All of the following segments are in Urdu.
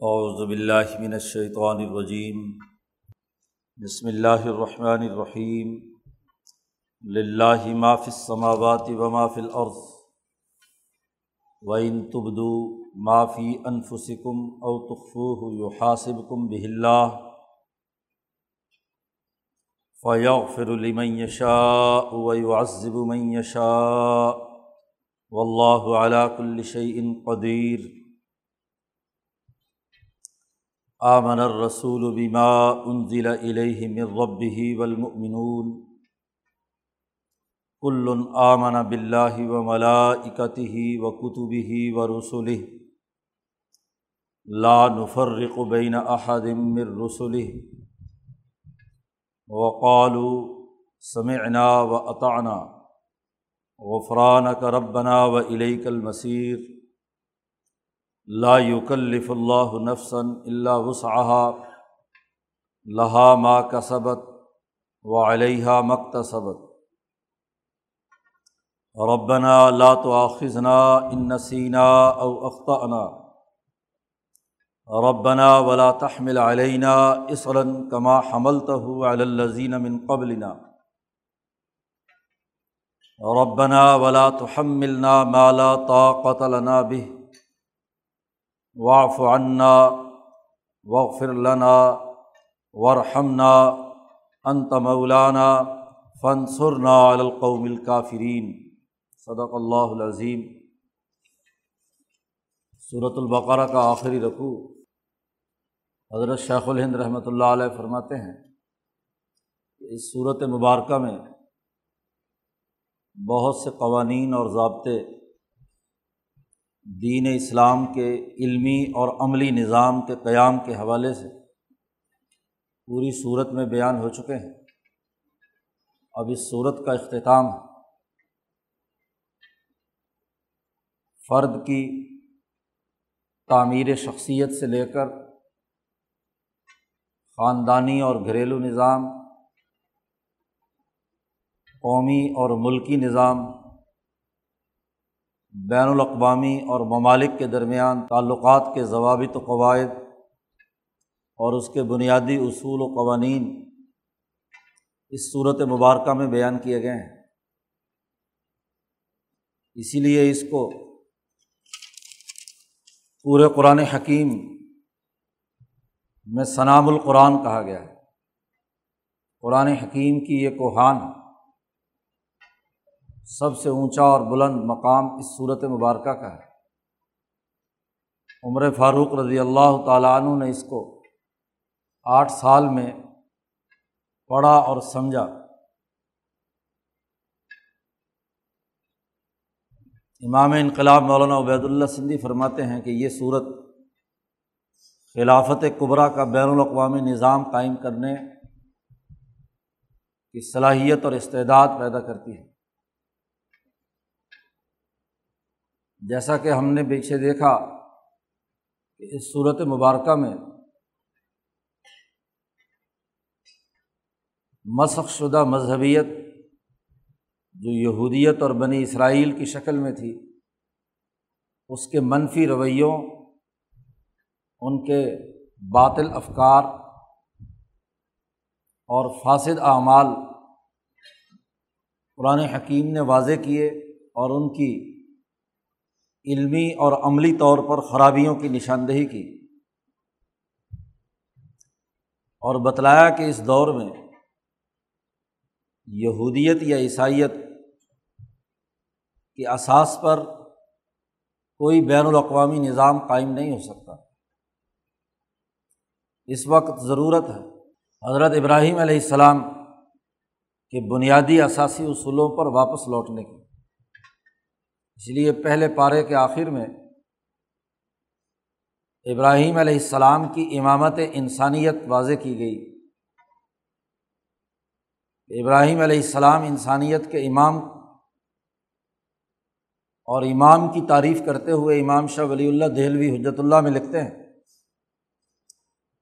اعوذ باللہ من الشیطان الرجیم۔ بسم اللہ الرحمن الرحیم۔ للہ ما فی السماوات و ما فی الارض۔ وََ تبدو ما فی انفسکم او تخفوه یحاسبکم به اللہ فیغفر لمن یشاء ویعذب من یشاء واللہ علی کل شیء قدیر آمن الرسول بما انزل الیہ من ربه والمؤمنون. کل آمن باللہ و ملائکته و کتبه و رسله لا نفرق بین احد من رسله وقالوا سمعنا و اطعنا غفرانک ربنا و الیک المصیر لا یکلف اللہ نفسن اللہ وسعہ لہا ما کسبت و علیہ مکتصبت ربنا لا تؤاخذنا ان نسینا او اخطأنا ربنا ولا تحمل علينا اصرا كما حملته على الذين من قبلنا. ربنا ولا تحملنا ما لا طاقة لنا به. واف عنا وغفر لنا ورحمنا انت مولانا فنصرنا علی القوم الکافرین صدق اللہ العظیم. صورت البقرہ کا آخری رقوع حضرت شیخ الہند رحمۃ اللہ علیہ فرماتے ہیں کہ اس صورت مبارکہ میں بہت سے قوانین اور ضابطے دین اسلام کے علمی اور عملی نظام کے قیام کے حوالے سے پوری صورت میں بیان ہو چکے ہیں۔ اب اس صورت کا اختتام فرد کی تعمیر شخصیت سے لے کر خاندانی اور گھریلو نظام، قومی اور ملکی نظام بین الاقوامی اور ممالک کے درمیان تعلقات کے ضوابط و قواعد اور اس کے بنیادی اصول و قوانین اس صورت مبارکہ میں بیان کیے گئے ہیں۔ اسی لیے اس کو پورے قرآن حکیم میں ثنام القرآن کہا گیا ہے۔ قرآن حکیم کی یہ کوہان سب سے اونچا اور بلند مقام اس صورت مبارکہ کا ہے۔ عمر فاروق رضی اللہ تعالیٰ عنہ نے اس کو آٹھ سال میں پڑھا اور سمجھا۔ امام انقلاب مولانا عبید اللہ سندھی فرماتے ہیں کہ یہ صورت خلافت قبرا کا بین الاقوامی نظام قائم کرنے کی صلاحیت اور استعداد پیدا کرتی ہے۔ جیسا کہ ہم نے پیچھے دیکھا کہ اس صورت مبارکہ میں مسخ شدہ مذہبیت جو یہودیت اور بنی اسرائیل کی شکل میں تھی، اس کے منفی رویوں، ان کے باطل افکار اور فاسد اعمال قرآن حکیم نے واضح کیے اور ان کی علمی اور عملی طور پر خرابیوں کی نشاندہی کی اور بتلایا کہ اس دور میں یہودیت یا عیسائیت کے اساس پر کوئی بین الاقوامی نظام قائم نہیں ہو سکتا۔ اس وقت ضرورت ہے۔ حضرت ابراہیم علیہ السلام کے بنیادی اثاثی اصولوں پر واپس لوٹنے کی۔ اس لیے پہلے پارے کے آخر میں ابراہیم علیہ السلام کی امامت انسانیت واضح کی گئی۔ ابراہیم علیہ السلام انسانیت کے امام اور امام کی تعریف کرتے ہوئے امام شاہ ولی اللہ دہلوی حجرت اللہ میں لکھتے ہیں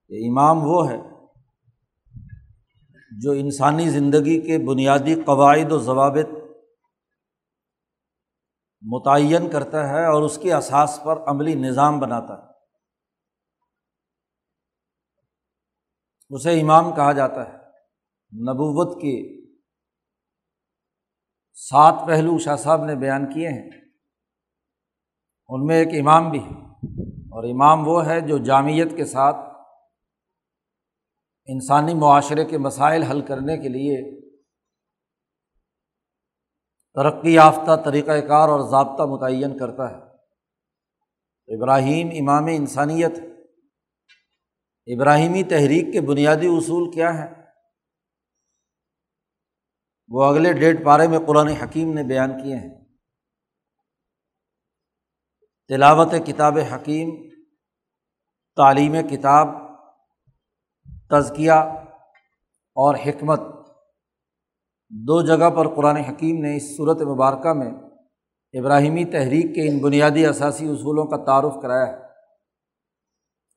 کہ امام وہ ہے جو انسانی زندگی کے بنیادی قواعد و ضوابط متعین کرتا ہے اور اس کے اساس پر عملی نظام بناتا ہے۔ اسے امام کہا جاتا ہے۔ نبوت کی سات پہلو شاہ صاحب نے بیان کیے ہیں۔ ان میں ایک امام بھی ہے۔ اور امام وہ ہے جو جامعت کے ساتھ انسانی معاشرے کے مسائل حل کرنے کے لیے ترقی یافتہ طریقۂ کار اور ضابطہ متعین کرتا ہے۔ ابراہیم امام انسانیت ابراہیمی تحریک کے بنیادی اصول کیا ہیں؟ وہ اگلے ڈیڑھ پارے میں قرآن حکیم نے بیان کیے ہیں۔ تلاوت کتاب حکیم، تعلیم کتاب، تزکیہ اور حکمت۔ دو جگہ پر قرآن حکیم نے اس صورت مبارکہ میں ابراہیمی تحریک کے ان بنیادی اثاثی اصولوں کا تعارف کرایا ہے۔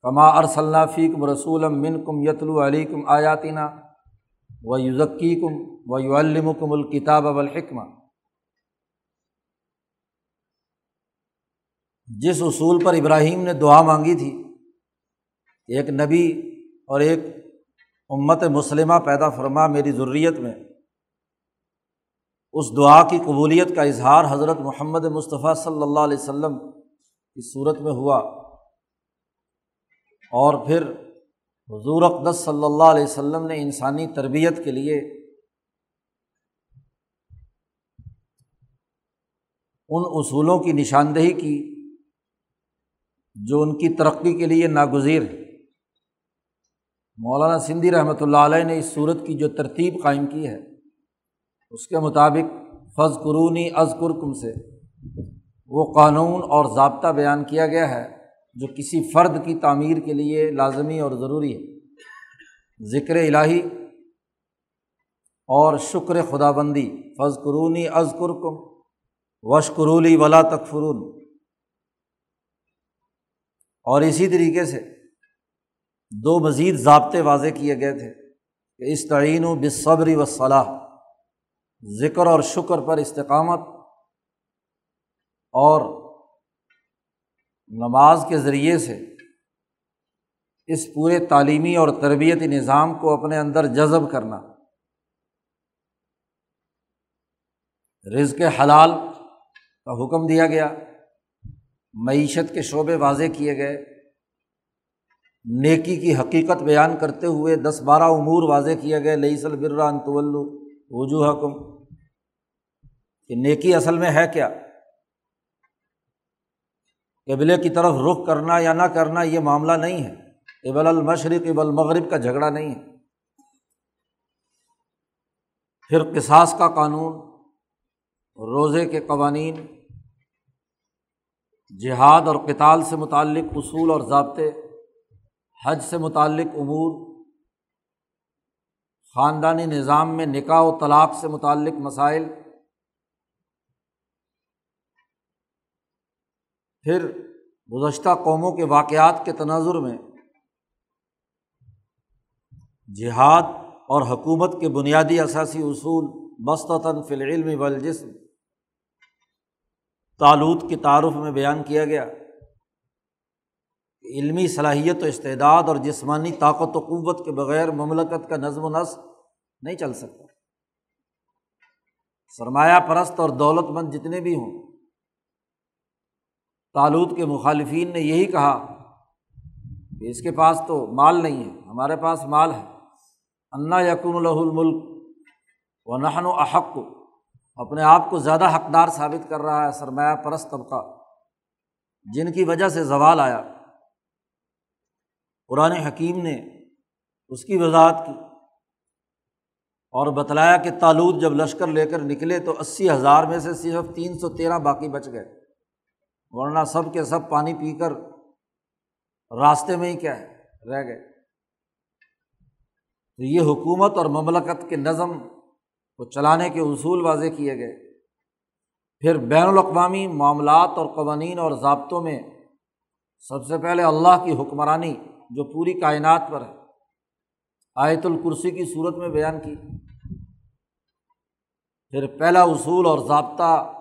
کما ارصل فیکم رسول من کم یتلو علی کم آیاتینہ و یوزکی کم و یو الکم الکتاب الحکمہ جس اصول پر ابراہیم نے دعا مانگی تھی، ایک نبی اور ایک امت مسلمہ پیدا فرما میری ضروریت میں اس دعا کی قبولیت کا اظہار حضرت محمد مصطفیٰ صلی اللہ علیہ وسلم کی صورت میں ہوا۔ اور پھر حضور اقدس صلی اللہ علیہ وسلم نے انسانی تربیت کے لیے ان اصولوں کی نشاندہی کی جو ان کی ترقی کے لیے ناگزیر ہے مولانا سندھی رحمۃ اللہ علیہ نے اس صورت کی جو ترتیب قائم کی ہے اس کے مطابق فض قرونی از کرکم سے۔ وہ قانون اور ضابطہ بیان کیا گیا ہے جو کسی فرد کی تعمیر کے لیے لازمی اور ضروری ہے۔ ذکر الہی اور شکر خدا بندی فض قرونی از کرکم وشکرولی ولا تکفرون اور اسی طریقے سے دو مزید ضابطے واضح کیے گئے تھے کہ اس تعین و بصبری و صلاح ذکر اور شکر پر استقامت اور نماز کے ذریعے سے اس پورے تعلیمی اور تربیتی نظام کو اپنے اندر جذب کرنا، رزق حلال کا حکم دیا گیا، معیشت کے شعبے واضح کیے گئے، نیکی کی حقیقت بیان کرتے ہوئے دس بارہ امور واضح کیے گئے لئی سل بران طلو وجوہ کم کہ نیکی اصل میں ہے کیا؟ قبلے کی طرف رخ کرنا یا نہ کرنا یہ معاملہ نہیں ہے۔ ابل المشرق اب المغرب کا جھگڑا نہیں ہے۔ پھر قصاص کا قانون، روزے کے قوانین، جہاد اور کتال سے متعلق اصول اور ضابطے، حج سے متعلق امور خاندانی نظام میں نکاح و طلاق سے متعلق مسائل۔ پھر گزشتہ قوموں کے واقعات کے تناظر میں جہاد اور حکومت کے بنیادی اثاثی اصول مستطن فی العلم والجسم تالود کے تعارف میں بیان کیا گیا۔ علمی صلاحیت و استعداد اور جسمانی طاقت و قوت کے بغیر مملکت کا نظم و نسق نہیں چل سکتا۔ سرمایہ پرست اور دولت مند جتنے بھی ہوں تالود کے مخالفین نے یہی کہا کہ اس کے پاس تو مال نہیں ہے، ہمارے پاس مال ہے۔ انا یقن الہ الملک و نہن و احق۔ اپنے آپ کو زیادہ حقدار ثابت کر رہا ہے سرمایہ پرست طبقہ، جن کی وجہ سے زوال آیا۔ قرآن حکیم نے اس کی وضاحت کی۔ اور بتلایا کہ تالود جب لشکر لے کر نکلے تو اسی ہزار میں سے صرف تین سو تیرہ باقی بچ گئے۔ ورنہ سب کے سب پانی پی کر راستے میں ہی کیا ہے، رہ گئے۔ تو یہ حکومت اور مملکت کے نظم کو چلانے کے اصول واضح کیے گئے۔ پھر بین الاقوامی معاملات اور قوانین اور ضابطوں میں سب سے پہلے اللہ کی حکمرانی جو پوری کائنات پر ہے، آیت الکرسی کی صورت میں بیان کی۔ پھر پہلا اصول اور ضابطہ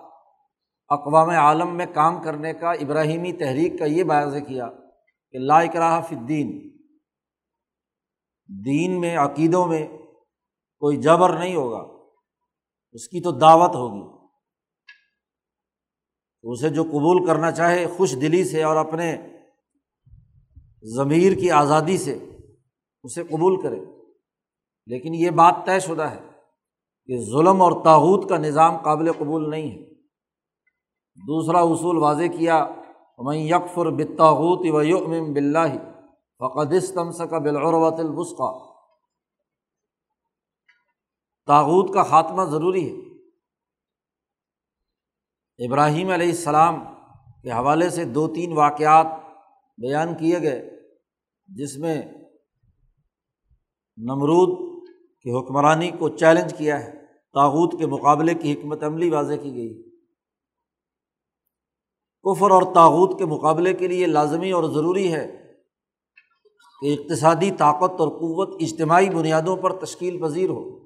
اقوام عالم میں کام کرنے کا ابراہیمی تحریک کا یہ باعث کیا کہ لا اکراہ فدین دین میں، عقیدوں میں کوئی جبر نہیں ہوگا، اس کی تو دعوت ہوگی۔ اسے جو قبول کرنا چاہے، خوش دلی سے اور اپنے ضمیر کی آزادی سے اسے قبول کرے۔ لیکن یہ بات طے شدہ ہے۔ کہ ظلم اور تاوت کا نظام قابل قبول نہیں ہے۔ دوسرا اصول واضح کیا میں یکفر بتاوت و یؤمن بلّہ فقدستم کا بالعروت البسقہ تاوت کا خاتمہ ضروری ہے۔ ابراہیم علیہ السلام کے حوالے سے دو تین واقعات بیان کیے گئے، جس میں نمرود کی حکمرانی کو چیلنج کیا ہے۔ تاوت کے مقابلے کی حکمت عملی واضح کی گئی۔ کفر اور تاوت کے مقابلے کے لیے لازمی اور ضروری ہے کہ اقتصادی طاقت اور قوت اجتماعی بنیادوں پر تشکیل پذیر ہو۔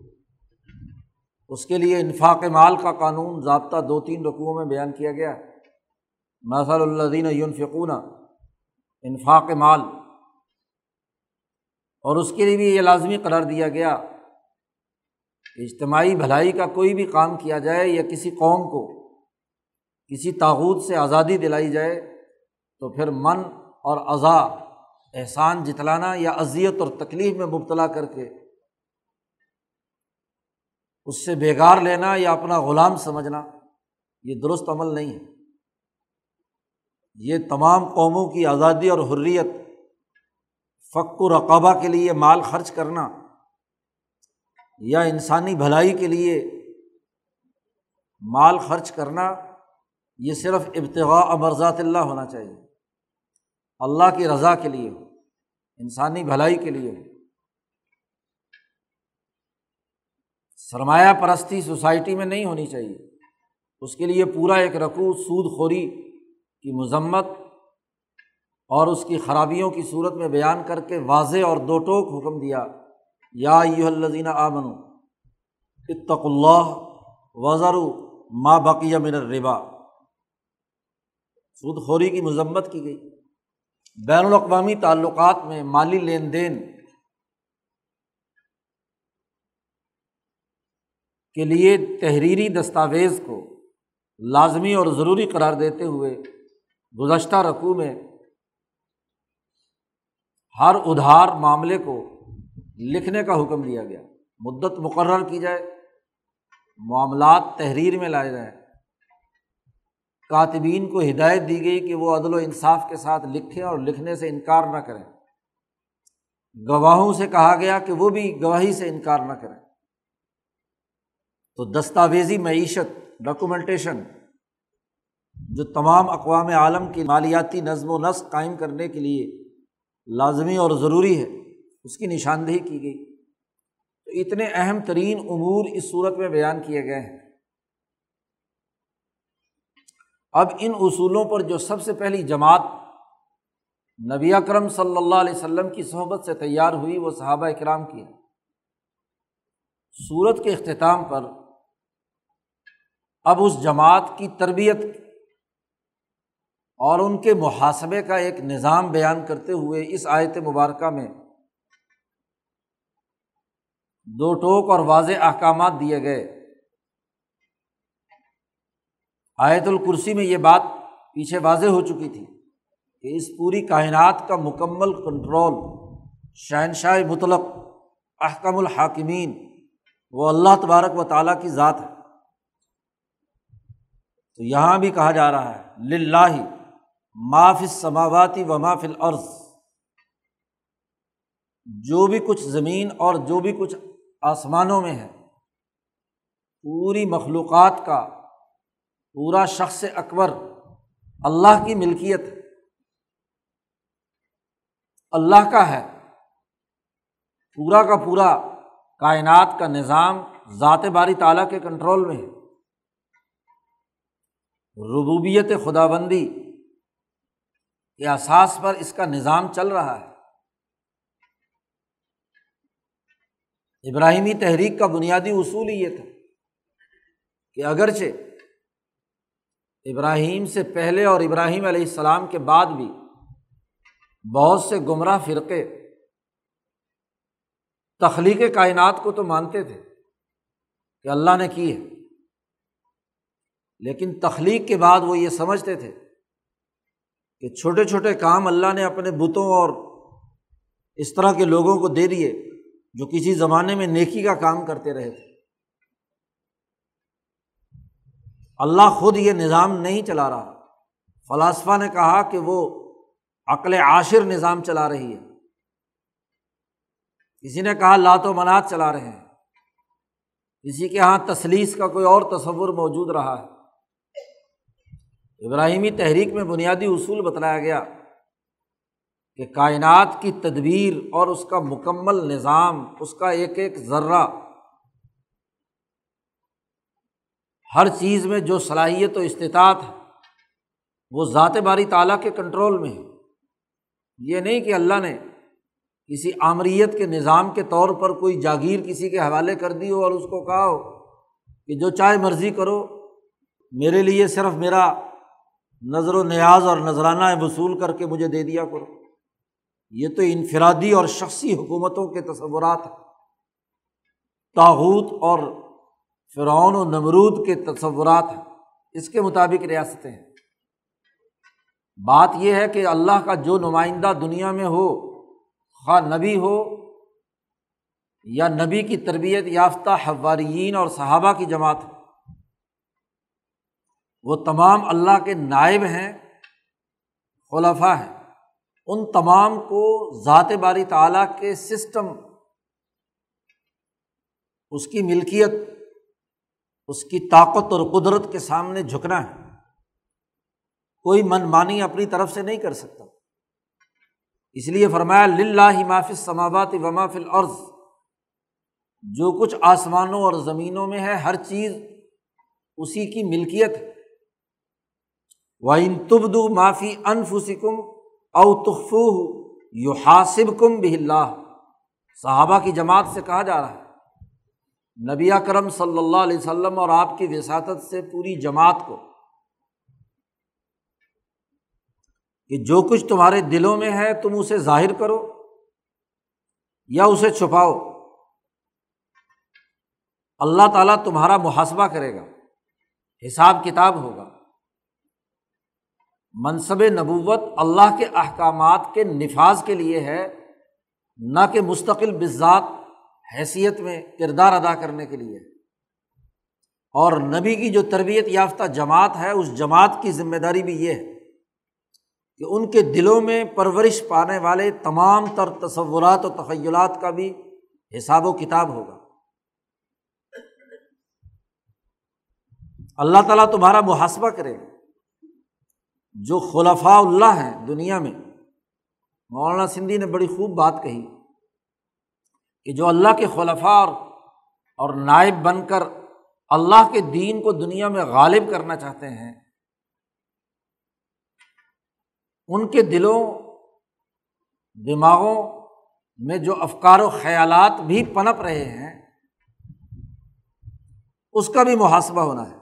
اس کے لیے انفاق مال کا قانون ضابطہ دو تین رقوؤں میں بیان کیا گیا۔ مثل الدین یونفقون انفاق مال۔ اور اس کے لیے بھی یہ لازمی قرار دیا گیا۔ اجتماعی بھلائی کا کوئی بھی کام کیا جائے یا کسی قوم کو کسی تاوت سے آزادی دلائی جائے، تو پھر من اور اضاء احسان جتلانا یا اذیت اور تکلیف میں مبتلا کر کے اس سے بےگار لینا یا اپنا غلام سمجھنا، یہ درست عمل نہیں ہے۔ یہ تمام قوموں کی آزادی اور حریت فق و رقبہ کے لیے مال خرچ کرنا یا انسانی بھلائی کے لیے مال خرچ کرنا، یہ صرف ابتغاء امرزات اللہ ہونا چاہیے۔ اللہ کی رضا کے لیے ہو، انسانی بھلائی کے لیے ہو۔ سرمایہ پرستی سوسائٹی میں نہیں ہونی چاہیے۔ اس کے لیے پورا ایک رقو سود خوری کی مذمت اور اس کی خرابیوں کی صورت میں بیان کر کے واضح اور دو ٹوک حکم دیا۔ یا یو الزین آمن اتق اللہ وزر ماں بقیہ من الربا۔ سود خوری کی مذمت کی گئی۔ بین الاقوامی تعلقات میں مالی لین دین کے لیے تحریری دستاویز کو لازمی اور ضروری قرار دیتے ہوئے گزشتہ رقوع میں ہر ادھار معاملے کو لکھنے کا حکم دیا گیا۔ مدت مقرر کی جائے، معاملات تحریر میں لائے جائیں۔ کاتبین کو ہدایت دی گئی کہ وہ عدل و انصاف کے ساتھ لکھیں اور لکھنے سے انکار نہ کریں۔ گواہوں سے کہا گیا کہ وہ بھی گواہی سے انکار نہ کریں۔ تو دستاویزی معیشت ڈاکومنٹیشن جو تمام اقوام عالم کی مالیاتی نظم و نسق قائم کرنے کے لیے لازمی اور ضروری ہے۔ اس کی نشاندہی کی گئی۔ تو اتنے اہم ترین امور اس صورت میں بیان کیے گئے ہیں۔ اب ان اصولوں پر جو سب سے پہلی جماعت نبی اکرم صلی اللہ علیہ وسلم کی صحبت سے تیار ہوئی، وہ صحابہ اکرام کی صورت کے اختتام پر اب اس جماعت کی تربیت اور ان کے محاسبے کا ایک نظام بیان کرتے ہوئے اس آیت مبارکہ میں دو ٹوک اور واضح احکامات دیے گئے۔ آیت الکرسی میں یہ بات پیچھے واضح ہو چکی تھی کہ اس پوری کائنات کا مکمل کنٹرول شہنشاہ مطلق احکم الحاکمین وہ اللہ تبارک و تعالیٰ کی ذات ہے۔ تو یہاں بھی کہا جا رہا ہے لاہ معاف سماواتی و مافل عرض جو بھی کچھ زمین اور جو بھی کچھ آسمانوں میں ہے۔ پوری مخلوقات کا پورا شخص اکبر اللہ کی ملکیت اللہ کا ہے۔ پورا کا پورا کائنات کا نظام ذات باری تعالیٰ کے کنٹرول میں ہے۔ ربوبیت خدا بندی کے احساس پر اس کا نظام چل رہا ہے۔ ابراہیمی تحریک کا بنیادی اصول ہی یہ تھا کہ اگرچہ ابراہیم سے پہلے اور ابراہیم علیہ السلام کے بعد بھی بہت سے گمراہ فرقے تخلیق کائنات کو تو مانتے تھے کہ اللہ نے کی ہے، لیکن تخلیق کے بعد وہ یہ سمجھتے تھے کہ چھوٹے چھوٹے کام اللہ نے اپنے بتوں اور اس طرح کے لوگوں کو دے دیے جو کسی زمانے میں نیکی کا کام کرتے رہے تھے۔ اللہ خود یہ نظام نہیں چلا رہا۔ فلاسفہ نے کہا کہ وہ عقل عاشر نظام چلا رہی ہے۔ کسی نے کہا لات و منات چلا رہے ہیں۔ کسی کے یہاں تسلیس کا کوئی اور تصور موجود رہا ہے۔ ابراہیمی تحریک میں بنیادی اصول بتلایا گیا۔ کہ کائنات کی تدبیر اور اس کا مکمل نظام، اس کا ایک ایک ذرہ، ہر چیز میں جو صلاحیت و استطاعت ہے، وہ ذات باری تعالیٰ کے کنٹرول میں ہے۔ یہ نہیں کہ اللہ نے کسی آمریت کے نظام کے طور پر کوئی جاگیر کسی کے حوالے کر دی ہو اور اس کو کہا ہو کہ جو چاہے مرضی کرو، میرے لیے صرف میرا نظر و نیاز اور نذرانہ وصول کر کے مجھے دے دیا کرو۔ یہ تو انفرادی اور شخصی حکومتوں کے تصورات ہیں۔ تاحود اور فرعون و نمرود کے تصورات ہیں۔ اس کے مطابق ریاستیں ہیں۔ بات یہ ہے کہ اللہ کا جو نمائندہ دنیا میں ہو، خواہ نبی ہو یا نبی کی تربیت یافتہ حوارین اور صحابہ کی جماعت وہ تمام اللہ کے نائب ہیں خلفہ ہیں۔ ان تمام کو ذات باری تعلیٰ کے سسٹم، اس کی ملکیت، اس کی طاقت اور قدرت کے سامنے جھکنا ہے۔ کوئی من مانی اپنی طرف سے نہیں کر سکتا۔ اس لیے فرمایا لاہ مافِ سماوات و مافل عرض جو کچھ آسمانوں اور زمینوں میں ہے، ہر چیز اسی کی ملکیت ہے۔ وہ ان تبدو معافی انفسکم او تخفو یو حاصب کم بھی اللہ۔ صحابہ کی جماعت سے کہا جا رہا ہے۔ نبی کرم صلی اللہ علیہ وسلم اور آپ کی وساطت سے پوری جماعت کو کہ جو کچھ تمہارے دلوں میں ہے تم اسے ظاہر کرو یا اسے چھپاؤ۔ اللہ تعالیٰ تمہارا محاسبہ کرے گا، حساب کتاب ہوگا۔ منصب نبوت اللہ کے احکامات کے نفاذ کے لیے ہے، نہ کہ مستقل بذات حیثیت میں کردار ادا کرنے کے لیے۔ اور نبی کی جو تربیت یافتہ جماعت ہے، اس جماعت کی ذمہ داری بھی یہ ہے کہ ان کے دلوں میں پرورش پانے والے تمام تر تصورات و تخیلات کا بھی حساب و کتاب ہوگا۔ اللہ تعالیٰ تمہارا محاسبہ کرے۔ گا جو خلفاء اللہ ہیں دنیا میں، مولانا سندھی نے بڑی خوب بات کہی کہ جو اللہ کے خلفاء اور نائب بن کر اللہ کے دین کو دنیا میں غالب کرنا چاہتے ہیں، ان کے دلوں، دماغوں میں جو افکار و خیالات بھی پنپ رہے ہیں، اس کا بھی محاسبہ ہونا ہے۔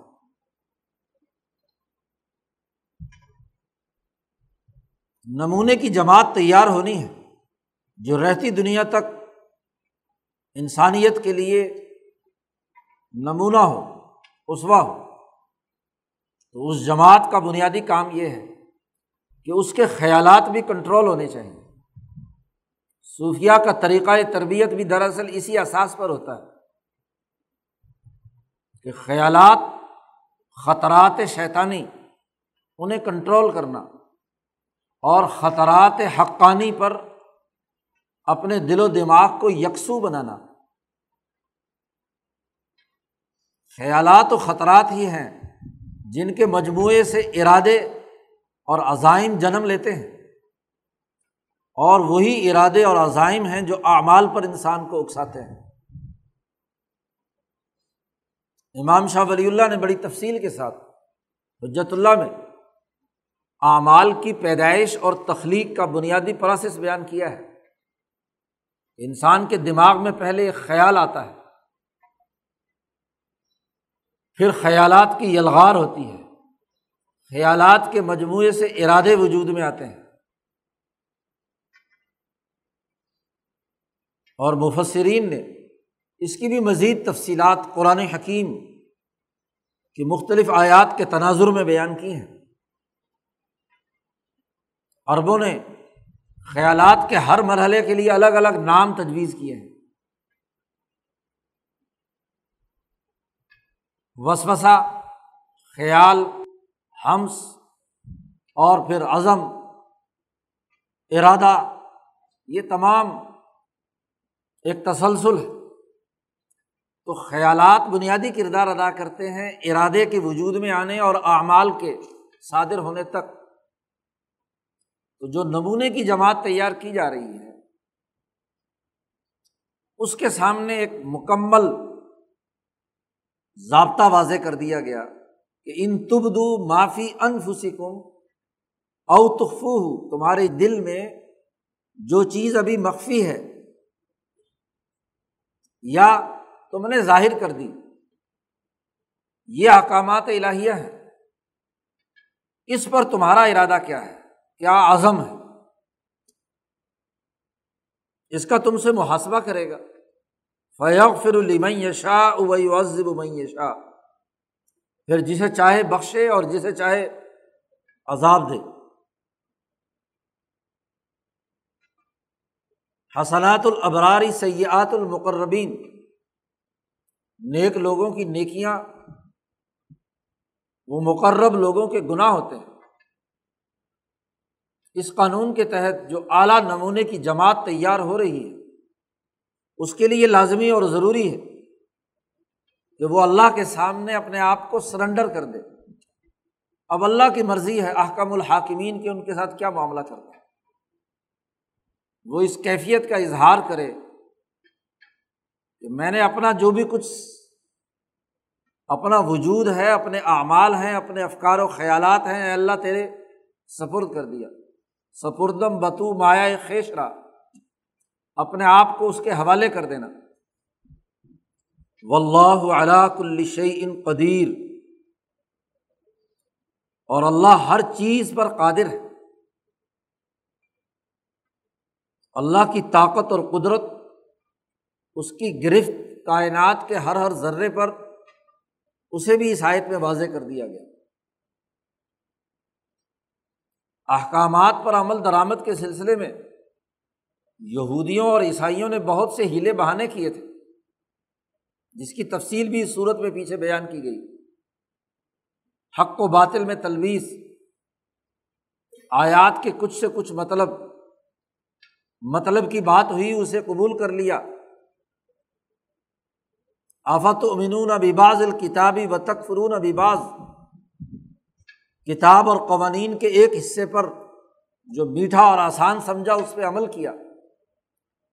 نمونے کی جماعت تیار ہونی ہے، جو رہتی دنیا تک انسانیت کے لیے نمونہ ہو اسوا ہو۔ تو اس جماعت کا بنیادی کام یہ ہے کہ اس کے خیالات بھی کنٹرول ہونے چاہیے۔ صوفیہ کا طریقۂ تربیت بھی دراصل اسی احساس پر ہوتا ہے کہ خیالات، خطرات شیطانی، انہیں کنٹرول کرنا۔ اور خطرات حقانی پر اپنے دل و دماغ کو یکسو بنانا۔ خیالات و خطرات ہی ہیں جن کے مجموعے سے ارادے اور عزائم جنم لیتے ہیں۔ اور وہی ارادے اور عزائم ہیں جو اعمال پر انسان کو اکساتے ہیں۔ امام شاہ ولی اللہ نے بڑی تفصیل کے ساتھ حجت اللہ میں اعمال کی پیدائش اور تخلیق کا بنیادی پروسیس بیان کیا ہے۔ انسان کے دماغ میں پہلے ایک خیال آتا ہے۔ پھر خیالات کی یلغار ہوتی ہے۔ خیالات کے مجموعے سے ارادے وجود میں آتے ہیں۔ اور مفسرین نے اس کی بھی مزید تفصیلات قرآن حکیم کی مختلف آیات کے تناظر میں بیان کی ہیں۔ عربوں نے خیالات کے ہر مرحلے کے لیے الگ الگ نام تجویز کیے ہیں۔ وسوسا خیال، ہمس اور پھر عزم، ارادہ، یہ تمام ایک تسلسل ہے۔ تو خیالات بنیادی کردار ادا کرتے ہیں، ارادے کے وجود میں آنے اور اعمال کے صادر ہونے تک۔ تو جو نمونے کی جماعت تیار کی جا رہی ہے، اس کے سامنے ایک مکمل ضابطہ واضح کر دیا گیا کہ ان تبدو معافی انفسکم او تخفو تمہارے دل میں جو چیز ابھی مخفی ہے یا تم نے ظاہر کر دی، یہ احکامات الہیہ ہیں۔ اس پر تمہارا ارادہ کیا ہے؟ کیا عزم ہے؟ اس کا تم سے محاسبہ کرے گا۔ فیوق فر المی شاہ ابئی وزب ابئی شاہ پھر جسے چاہے بخشے اور جسے چاہے عذاب دے۔ حسنات الابراری سیاحت المقربین۔ نیک لوگوں کی نیکیاں، وہ مقرب لوگوں کے گناہ ہوتے ہیں۔ اس قانون کے تحت جو اعلیٰ نمونے کی جماعت تیار ہو رہی ہے، اس کے لیے لازمی اور ضروری ہے کہ وہ اللہ کے سامنے اپنے آپ کو سرنڈر کر دے۔ اب اللہ کی مرضی ہے احکم الحاکمین کے ان کے ساتھ کیا معاملہ کرتا ہے وہ اس کیفیت کا اظہار کرے کہ میں نے اپنا جو بھی کچھ، اپنا وجود ہے، اپنے اعمال ہیں، اپنے افکار و خیالات ہیں اللہ تیرے سپرد کر دیا۔ سپردم بتو مایا خیشرا۔ اپنے آپ کو اس کے حوالے کر دینا۔ و اللہ علا کل ان قدیر۔ اور اللہ ہر چیز پر قادر ہے۔ اللہ کی طاقت اور قدرت، اس کی گرفت کائنات کے ہر ہر ذرے پر، اسے بھی اس آیت میں واضح کر دیا گیا۔ احکامات پر عمل درآمد کے سلسلے میں یہودیوں اور عیسائیوں نے بہت سے ہیلے بہانے کیے تھے، جس کی تفصیل بھی اس صورت میں پیچھے بیان کی گئی۔ حق و باطل میں تلویز آیات کے کچھ سے کچھ مطلب مطلب کی بات ہوئی، اسے قبول کر لیا۔ آفت امنون اباز الکتابی و تکفرون اباز کتاب اور قوانین کے ایک حصے پر جو میٹھا اور آسان سمجھا اس پہ عمل کیا۔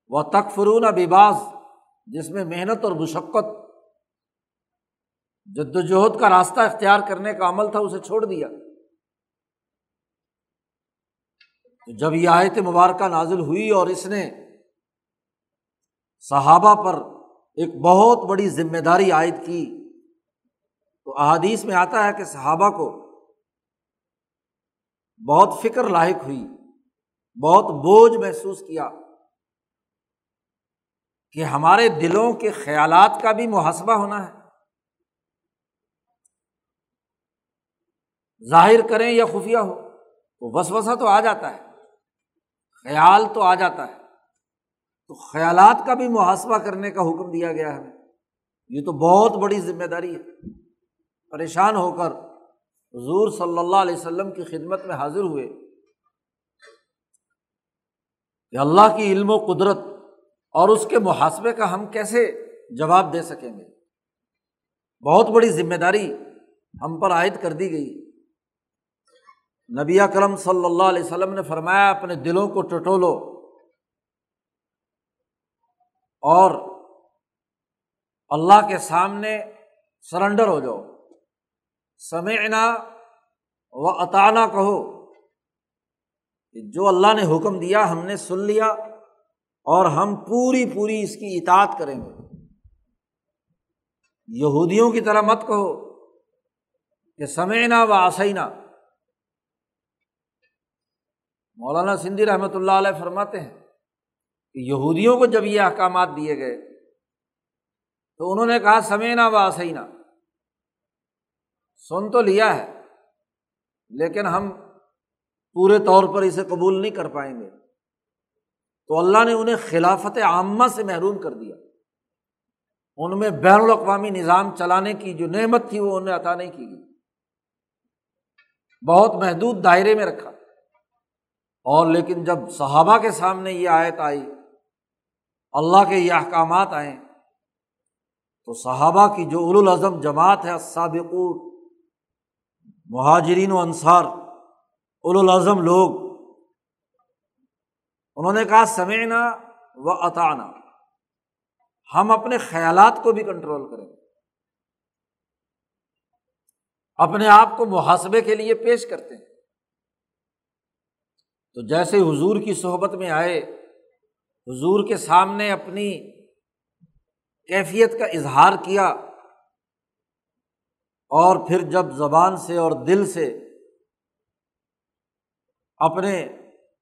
وہ تکفرون اباز جس میں محنت اور مشقت جد وجہد کا راستہ اختیار کرنے کا عمل تھا، اسے چھوڑ دیا۔ تو جب یہ آیت مبارکہ نازل ہوئی اور اس نے صحابہ پر ایک بہت بڑی ذمہ داری عائد کی، تو احادیث میں آتا ہے کہ صحابہ کو بہت فکر لاحق ہوئی، بہت بوجھ محسوس کیا کہ ہمارے دلوں کے خیالات کا بھی محاسبہ ہونا ہے۔ ظاہر کریں یا خفیہ ہو، تو وسوسہ تو آ جاتا ہے، خیال تو آ جاتا ہے۔ تو خیالات کا بھی محاسبہ کرنے کا حکم دیا گیا ہے۔ یہ تو بہت بڑی ذمہ داری ہے۔ پریشان ہو کر حضور صلی اللہ علیہ وسلم کی خدمت میں حاضر ہوئے کہ اللہ کی علم و قدرت اور اس کے محاسبے کا ہم کیسے جواب دے سکیں گے؟ بہت بڑی ذمہ داری ہم پر عائد کر دی گئی۔ نبی کرم صلی اللہ علیہ وسلم نے فرمایا، اپنے دلوں کو ٹٹولو اور اللہ کے سامنے سرنڈر ہو جاؤ۔ سمعنا و اطانا کہو کہ جو اللہ نے حکم دیا، ہم نے سن لیا اور ہم پوری پوری اس کی اطاعت کریں گے۔ یہودیوں کی طرح مت کہو کہ سمعنا و آسینا مولانا سندھی رحمۃ اللہ علیہ فرماتے ہیں کہ یہودیوں کو جب یہ احکامات دیے گئے تو انہوں نے کہا سمینا و آسینا سن تو لیا ہے، لیکن ہم پورے طور پر اسے قبول نہیں کر پائیں گے۔ تو اللہ نے انہیں خلافت عامہ سے محروم کر دیا۔ ان میں بین الاقوامی نظام چلانے کی جو نعمت تھی وہ انہیں عطا نہیں کی گئی۔ بہت محدود دائرے میں رکھا۔ اور لیکن جب صحابہ کے سامنے یہ آیت آئی، اللہ کے یہ احکامات آئے تو صحابہ کی جو اول جماعت ہے سابقور مہاجرین و انصار اول الاظم لوگ۔ انہوں نے کہا سمینا و اطانا ہم اپنے خیالات کو بھی کنٹرول کریں۔ اپنے آپ کو محاسبے کے لیے پیش کرتے ہیں۔ تو جیسے حضور کی صحبت میں آئے، حضور کے سامنے اپنی کیفیت کا اظہار کیا اور پھر جب زبان سے اور دل سے اپنے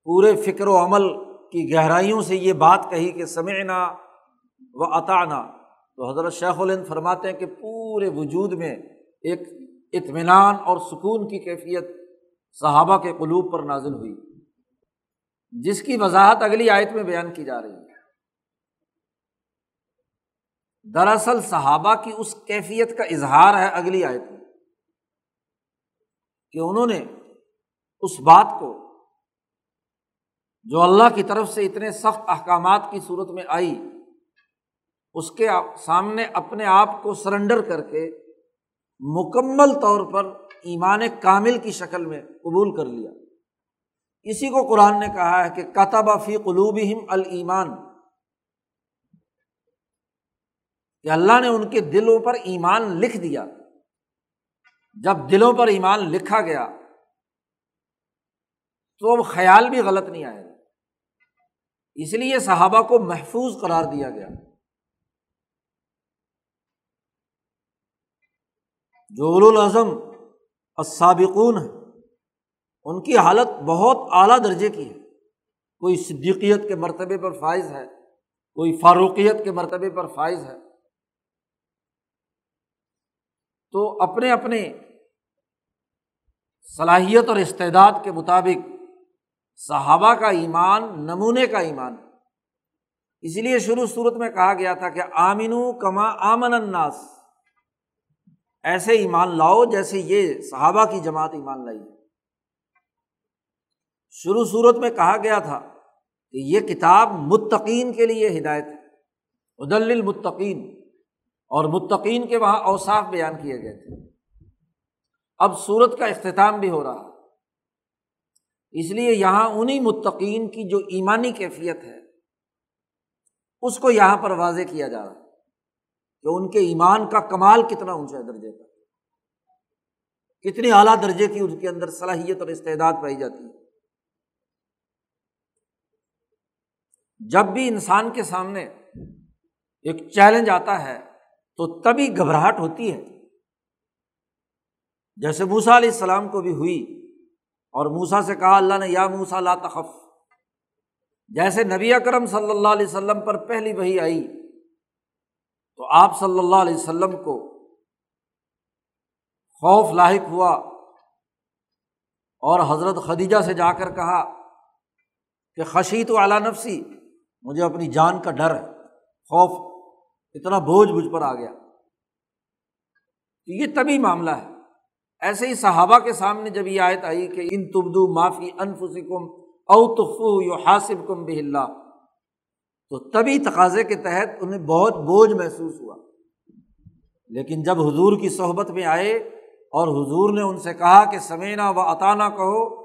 پورے فکر و عمل کی گہرائیوں سے یہ بات کہی کہ سمعنا و عطانا تو حضرت شیخ الند فرماتے ہیں کہ پورے وجود میں ایک اطمینان اور سکون کی کیفیت صحابہ کے قلوب پر نازل ہوئی، جس کی وضاحت اگلی آیت میں بیان کی جا رہی ہے۔ دراصل صحابہ کی اس کیفیت کا اظہار ہے اگلی آیت میں، کہ انہوں نے اس بات کو جو اللہ کی طرف سے اتنے سخت احکامات کی صورت میں آئی، اس کے سامنے اپنے آپ کو سرنڈر کر کے مکمل طور پر ایمان کامل کی شکل میں قبول کر لیا۔ اسی کو قرآن نے کہا ہے کہ کتب فی قلوب المان کہ اللہ نے ان کے دلوں پر ایمان لکھ دیا۔ جب دلوں پر ایمان لکھا گیا، تو اب خیال بھی غلط نہیں آئے گا اس لیے صحابہ کو محفوظ قرار دیا گیا۔ جو الاظم السابقون ہے ان کی حالت بہت اعلیٰ درجے کی ہے۔ کوئی صدیقیت کے مرتبے پر فائز ہے، کوئی فاروقیت کے مرتبے پر فائز ہے۔ تو اپنے اپنے صلاحیت اور استعداد کے مطابق صحابہ کا ایمان، نمونے کا ایمان۔ اس لیے شروع صورت میں کہا گیا تھا کہ آمین کما آمن اناس ایسے ایمان لاؤ جیسے یہ صحابہ کی جماعت ایمان لائی۔ شروع صورت میں کہا گیا تھا کہ یہ کتاب متقین کے لیے ہدایت ہے۔ ادل المتقین اور متقین کے وہاں اوساف بیان کیے گئے تھے۔ اب سورت کا اختتام بھی ہو رہا اس لیے یہاں انہیں متقین کی جو ایمانی کیفیت ہے، اس کو یہاں پر واضح کیا جا رہا ہے کہ ان کے ایمان کا کمال کتنا اونچا درجے کا کتنی اعلیٰ درجے کی ان کے اندر صلاحیت اور استعداد پائی جاتی ہے۔ جب بھی انسان کے سامنے ایک چیلنج آتا ہے تو تبھی گھبراہٹ ہوتی ہے۔ جیسے موسا علیہ السلام کو بھی ہوئی اور موسا سے کہا، اللہ نے، یا موسا لا تخف۔ جیسے نبی اکرم صلی اللہ علیہ وسلم پر پہلی وہی آئی، تو آپ صلی اللہ علیہ وسلم کو خوف لاحق ہوا اور حضرت خدیجہ سے جا کر کہا کہ خشی تو اعلیٰ نفسی، مجھے اپنی جان کا ڈر ہے، خوف اتنا بوجھ مجھ پر آ گیا۔ یہ تبھی معاملہ ہے۔ ایسے ہی صحابہ کے سامنے جب یہ آیت آئی کہ ان تبدو معافی انفسکم او تخو یو حاصب کم بہ تو تبھی تقاضے کے تحت انہیں بہت بوجھ محسوس ہوا۔ لیکن جب حضور کی صحبت میں آئے اور حضور نے ان سے کہا کہ سمینا و اطانا کہو،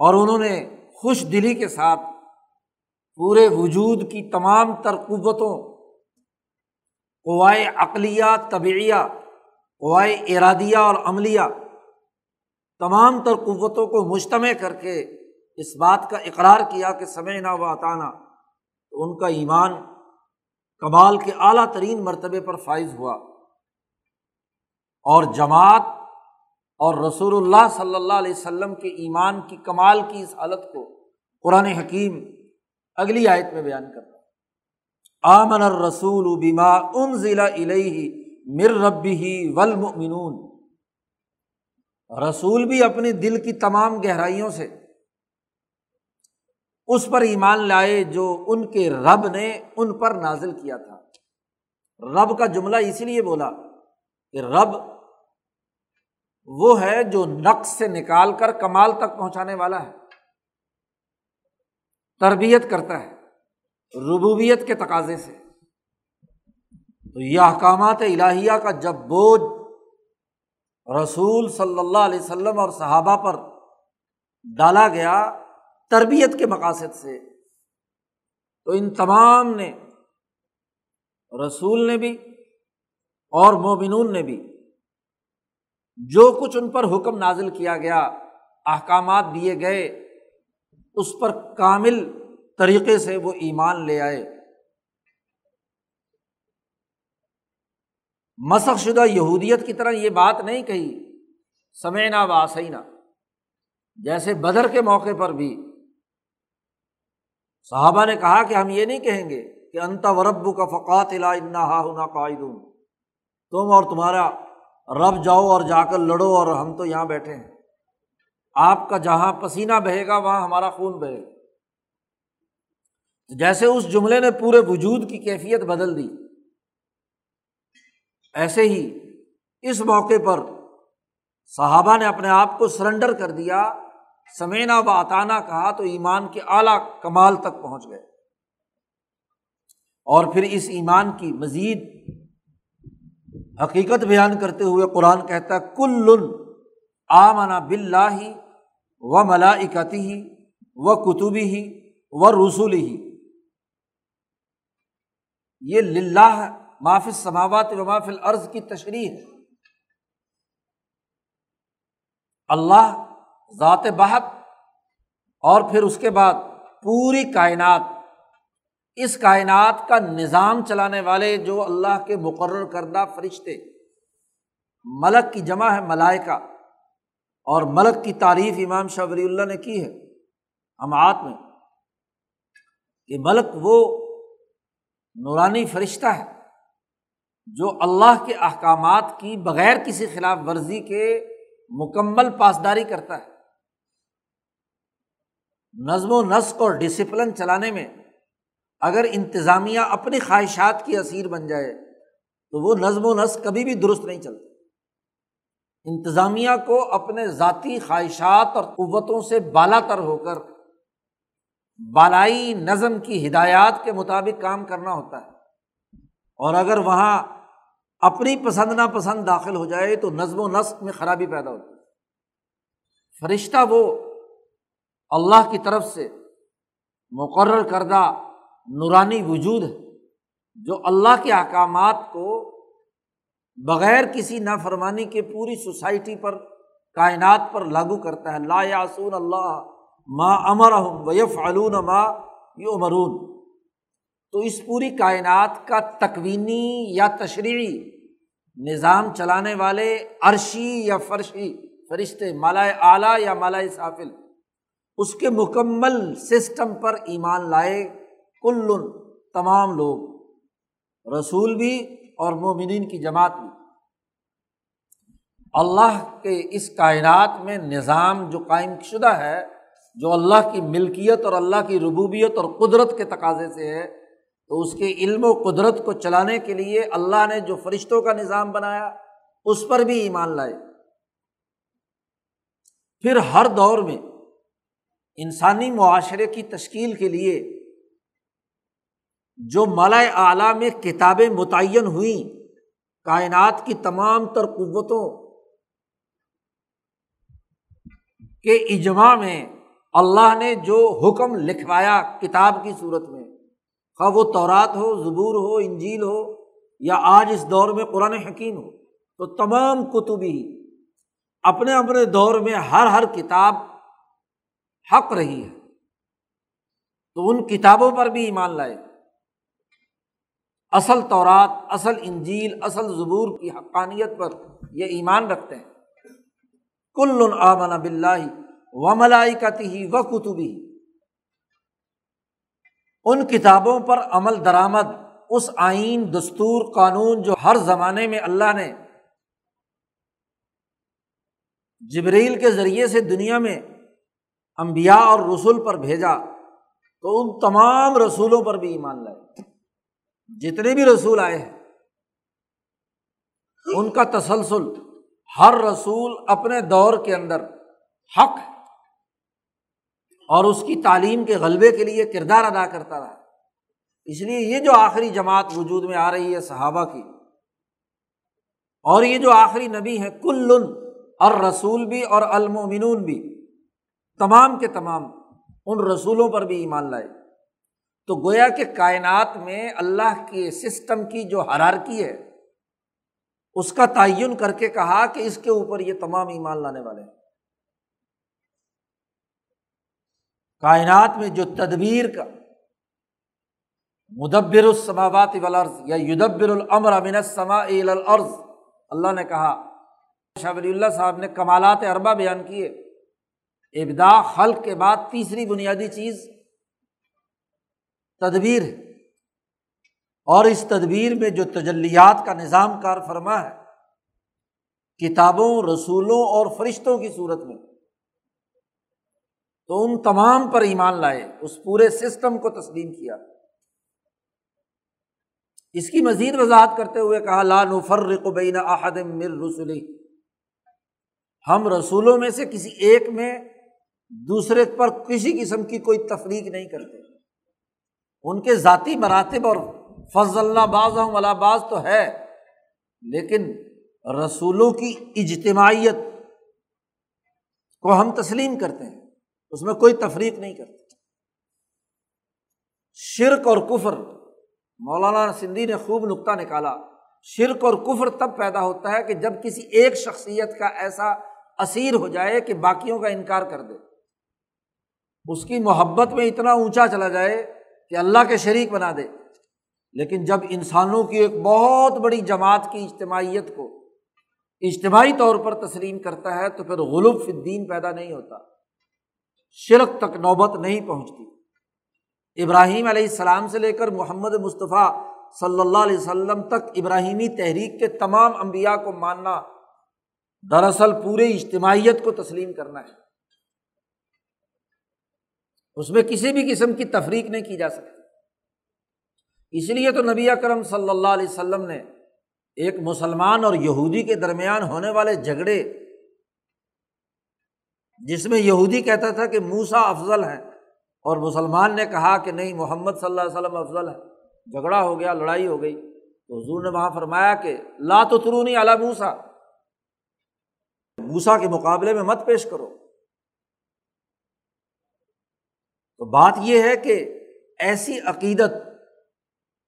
اور انہوں نے خوش دلی کے ساتھ پورے وجود کی تمام تر قوتوں، قوائے عقلیہ، طبعیہ، قوائے ارادیہ اور عملیہ، تمام تر قوتوں کو مجتمع کر کے اس بات کا اقرار کیا کہ سمعنا و اطانا تو ان کا ایمان کمال کے اعلیٰ ترین مرتبے پر فائز ہوا۔ اور جماعت اور رسول اللہ صلی اللہ علیہ وسلم کے ایمان کی کمال کی اس حالت کو قرآن حکیم اگلی آیت میں بیان کرتا آمن الرسول بیما ان ضلع علیہ مر ربی ہی ولمنون رسول بھی اپنی دل کی تمام گہرائیوں سے اس پر ایمان لائے جو ان کے رب نے ان پر نازل کیا تھا۔ رب کا جملہ اسی لیے بولا کہ رب وہ ہے جو نقص سے نکال کر کمال تک پہنچانے والا ہے۔ تربیت کرتا ہے، ربوبیت کے تقاضے سے۔ تو یہ احکامات الہیہ کا جب بوجھ رسول صلی اللہ علیہ وسلم اور صحابہ پر ڈالا گیا تربیت کے مقاصد سے، تو ان تمام نے، رسول نے بھی اور مومنون نے بھی جو کچھ ان پر حکم نازل کیا گیا، احکامات دیے گئے اس پر کامل طریقے سے وہ ایمان لے آئے۔ مسق شدہ یہودیت کی طرح یہ بات نہیں کہی۔ سمینا واسینا جیسے بدر کے موقع پر بھی۔ صحابہ نے کہا کہ ہم یہ نہیں کہیں گے کہ انتا ورب کا فقات الا ہونا قائد تم اور تمہارا رب جاؤ اور جا کر لڑو اور ہم تو یہاں بیٹھے ہیں۔ آپ کا جہاں پسینہ بہے گا، وہاں ہمارا خون بہے گا۔ جیسے اس جملے نے پورے وجود کی کیفیت بدل دی، ایسے ہی اس موقع پر صحابہ نے اپنے آپ کو سرنڈر کر دیا۔ سمینا و اطانہ کہا تو ایمان کے اعلیٰ کمال تک پہنچ گئے۔ اور پھر اس ایمان کی مزید حقیقت بیان کرتے ہوئے قرآن کہتا ہے کل آمنا بلّہ و ملاکتی ہی و کتبی ہی و رسول ہی یہ للہ معاف سماوات و مافل عرض کی تشریح ہے۔ اللہ ذات بحق اور پھر اس کے بعد پوری کائنات، اس کائنات کا نظام چلانے والے جو اللہ کے مقرر کردہ فرشتے، ملک کی جمع ہے ملائکہ۔ اور ملک کی تعریف امام شاہ ولی اللہ نے کی ہے ہم میں کہ ملک وہ نورانی فرشتہ ہے جو اللہ کے احکامات کی بغیر کسی خلاف ورزی کے مکمل پاسداری کرتا ہے۔ نظم و نسق اور ڈسپلن چلانے میں اگر انتظامیہ اپنی خواہشات کی اثیر بن جائے تو وہ نظم و نسق کبھی بھی درست نہیں چلتی انتظامیہ کو اپنے ذاتی خواہشات اور قوتوں سے بالا تر ہو کر بالائی نظم کی ہدایات کے مطابق کام کرنا ہوتا ہے۔ اور اگر وہاں اپنی پسند نا پسند داخل ہو جائے تو نظم و نسق میں خرابی پیدا ہوتی ہے۔ فرشتہ وہ اللہ کی طرف سے مقرر کردہ نورانی وجود ہے جو اللہ کے احکامات کو بغیر کسی نافرمانی کے پوری سوسائٹی پر، کائنات پر لاگو کرتا ہے۔ لا یاسون اللہ ما امر ویف علون ما یو مرون تو اس پوری کائنات کا تکوینی یا تشریحی نظام چلانے والے عرشی یا فرشی، فرشتے مالائے اعلیٰ یا مالائے صافل اس کے مکمل سسٹم پر ایمان لائے کل تمام لوگ۔ رسول بھی اور مومنین کی جماعت بھی اللہ کے اس کائنات میں نظام جو قائم شدہ ہے، جو اللہ کی ملکیت اور اللہ کی ربوبیت اور قدرت کے تقاضے سے ہے، تو اس کے علم و قدرت کو چلانے کے لیے اللہ نے جو فرشتوں کا نظام بنایا، اس پر بھی ایمان لائے۔ پھر ہر دور میں انسانی معاشرے کی تشکیل کے لیے جو مالا اعلیٰ میں کتابیں متعین ہوئیں، کائنات کی تمام تر قوتوں کے اجماع میں اللہ نے جو حکم لکھوایا کتاب کی صورت میں، خواہ وہ تورات ہو، زبور ہو، انجیل ہو یا آج اس دور میں قرآن حکیم ہو، تو تمام کتبی اپنے اپنے دور میں ہر ہر کتاب حق رہی ہے۔ تو ان کتابوں پر بھی ایمان لائے۔ اصل طورات اصل انجیل، اصل زبور کی حقانیت پر یہ ایمان رکھتے ہیں۔ کل آمن بلّہ و ملائی ہی و کتبی ان کتابوں پر عمل درآمد، اس آئین، دستور، قانون جو ہر زمانے میں اللہ نے جبریل کے ذریعے سے دنیا میں امبیا اور رسول پر بھیجا، تو ان تمام رسولوں پر بھی ایمان لائے۔ جتنے بھی رسول آئے ہیں، ان کا تسلسل ہر رسول اپنے دور کے اندر حق اور اس کی تعلیم کے غلبے کے لیے کردار ادا کرتا رہا اس لیے یہ جو آخری جماعت وجود میں آ رہی ہے صحابہ کی، اور یہ جو آخری نبی ہے کل اور رسول بھی اور المومنون بھی، تمام کے تمام ان رسولوں پر بھی ایمان لائے۔ تو گویا کہ کائنات میں اللہ کے سسٹم کی جو حرارکی ہے، اس کا تعین کر کے کہا کہ اس کے اوپر یہ تمام ایمان لانے والے ہیں۔ کائنات میں جو تدبیر کا مدبر السماوات والارض یا یدبر الامر من السماء الى الارض، اللہ نے کہا، شاہ ولی اللہ صاحب نے کمالات اربا بیان کیے۔ ابدا خلق کے بعد تیسری بنیادی چیز تدبیر ہے۔ اور اس تدبیر میں جو تجلیات کا نظام کار فرما ہے، کتابوں، رسولوں اور فرشتوں کی صورت میں۔ تو ان تمام پر ایمان لائے، اس پورے سسٹم کو تسلیم کیا۔ اس کی مزید وضاحت کرتے ہوئے کہا لان فرق بین احد مر رسولی ہم رسولوں میں سے کسی ایک میں دوسرے پر کسی قسم کی کوئی تفریق نہیں کرتے۔ ان کے ذاتی مراتب اور فض اللہ باز ولا باز تو ہے، لیکن رسولوں کی اجتماعیت کو ہم تسلیم کرتے ہیں، اس میں کوئی تفریق نہیں کرتے۔ شرک اور کفر، مولانا سندھی نے خوب نقطہ نکالا۔ شرک اور کفر تب پیدا ہوتا ہے کہ جب کسی ایک شخصیت کا ایسا اسیر ہو جائے کہ باقیوں کا انکار کر دے۔ اس کی محبت میں اتنا اونچا چلا جائے کہ اللہ کے شریک بنا دے۔ لیکن جب انسانوں کی ایک بہت بڑی جماعت کی اجتماعیت کو اجتماعی طور پر تسلیم کرتا ہے، تو پھر غلوف الدین پیدا نہیں ہوتا۔ شرک تک نوبت نہیں پہنچتی۔ ابراہیم علیہ السلام سے لے کر محمد مصطفیٰ صلی اللہ علیہ وسلم تک ابراہیمی تحریک کے تمام انبیاء کو ماننا، دراصل پورے اجتماعیت کو تسلیم کرنا ہے۔ اس میں کسی بھی قسم کی تفریق نہیں کی جا سکتی۔ اس لیے تو نبی اکرم صلی اللہ علیہ وسلم نے ایک مسلمان اور یہودی کے درمیان ہونے والے جھگڑے، جس میں یہودی کہتا تھا کہ موسا افضل ہے اور مسلمان نے کہا کہ نہیں، محمد صلی اللہ علیہ وسلم افضل ہے جھگڑا ہو گیا، لڑائی ہو گئی۔ تو حضور نے وہاں فرمایا کہ لا تو ترونی اعلیٰ موسا موسا کے مقابلے میں مت پیش کرو۔ تو بات یہ ہے کہ ایسی عقیدت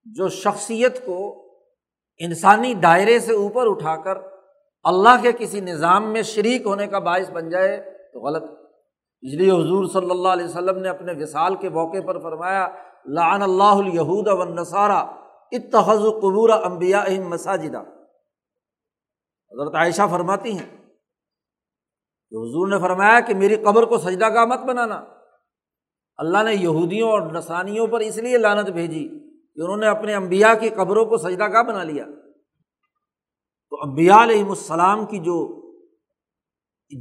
جو شخصیت کو انسانی دائرے سے اوپر اٹھا کر اللہ کے کسی نظام میں شریک ہونے کا باعث بن جائے تو غلط اس لیے حضور صلی اللہ علیہ وسلم نے اپنے وصال کے موقع پر فرمایا، لعن اللہ الہود و نصارہ اتخذ قبور امبیا اہم مساجدہ حضرت عائشہ فرماتی ہیں کہ حضور نے فرمایا کہ میری قبر کو سجدہ کا مت بنانا۔ اللہ نے یہودیوں اور نسانیوں پر اس لیے لانت بھیجی کہ انہوں نے اپنے امبیا کی قبروں کو سجدہ کا بنا لیا۔ تو امبیا علیہم السلام کی جو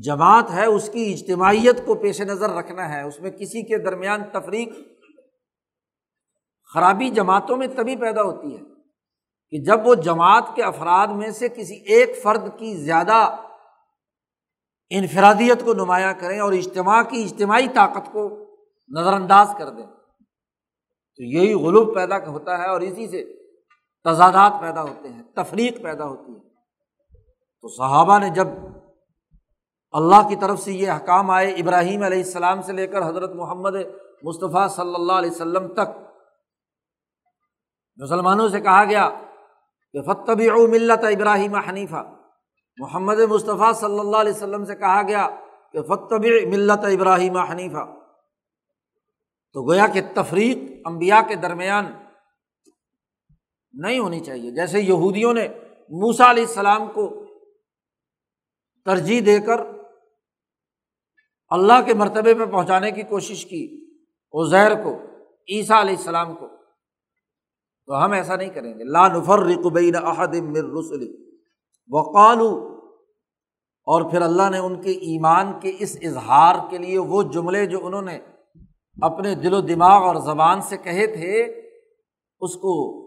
جماعت ہے، اس کی اجتماعیت کو پیش نظر رکھنا ہے۔ اس میں کسی کے درمیان تفریق، خرابی جماعتوں میں تبھی پیدا ہوتی ہے کہ جب وہ جماعت کے افراد میں سے کسی ایک فرد کی زیادہ انفرادیت کو نمایاں کریں اور اجتماع کی اجتماعی طاقت کو نظر انداز کر دیں۔ تو یہی غلوب پیدا ہوتا ہے اور اسی سے تضادات پیدا ہوتے ہیں، تفریق پیدا ہوتی ہے۔ تو صحابہ نے جب اللہ کی طرف سے یہ حکام آئے ابراہیم علیہ السلام سے لے کر حضرت محمد مصطفیٰ صلی اللہ علیہ وسلم تک، مسلمانوں سے کہا گیا کہ فتبی او ملت ابراہیم حنیفہ محمد مصطفیٰ صلی اللہ علیہ وسلم سے کہا گیا کہ فتبی ملت ابراہیم حنیفہ تو گویا کہ تفریق امبیا کے درمیان نہیں ہونی چاہیے۔ جیسے یہودیوں نے موسا علیہ السلام کو ترجیح دے کر اللہ کے مرتبے پہ پہنچانے کی کوشش کی ازیر کو، عیسیٰ علیہ السلام کو۔ تو ہم ایسا نہیں کریں گے۔ لا نفر رقبین احد مر رسول وقالو اور پھر اللہ نے ان کے ایمان کے اس اظہار کے لیے وہ جملے جو انہوں نے اپنے دل و دماغ اور زبان سے کہے تھے، اس کو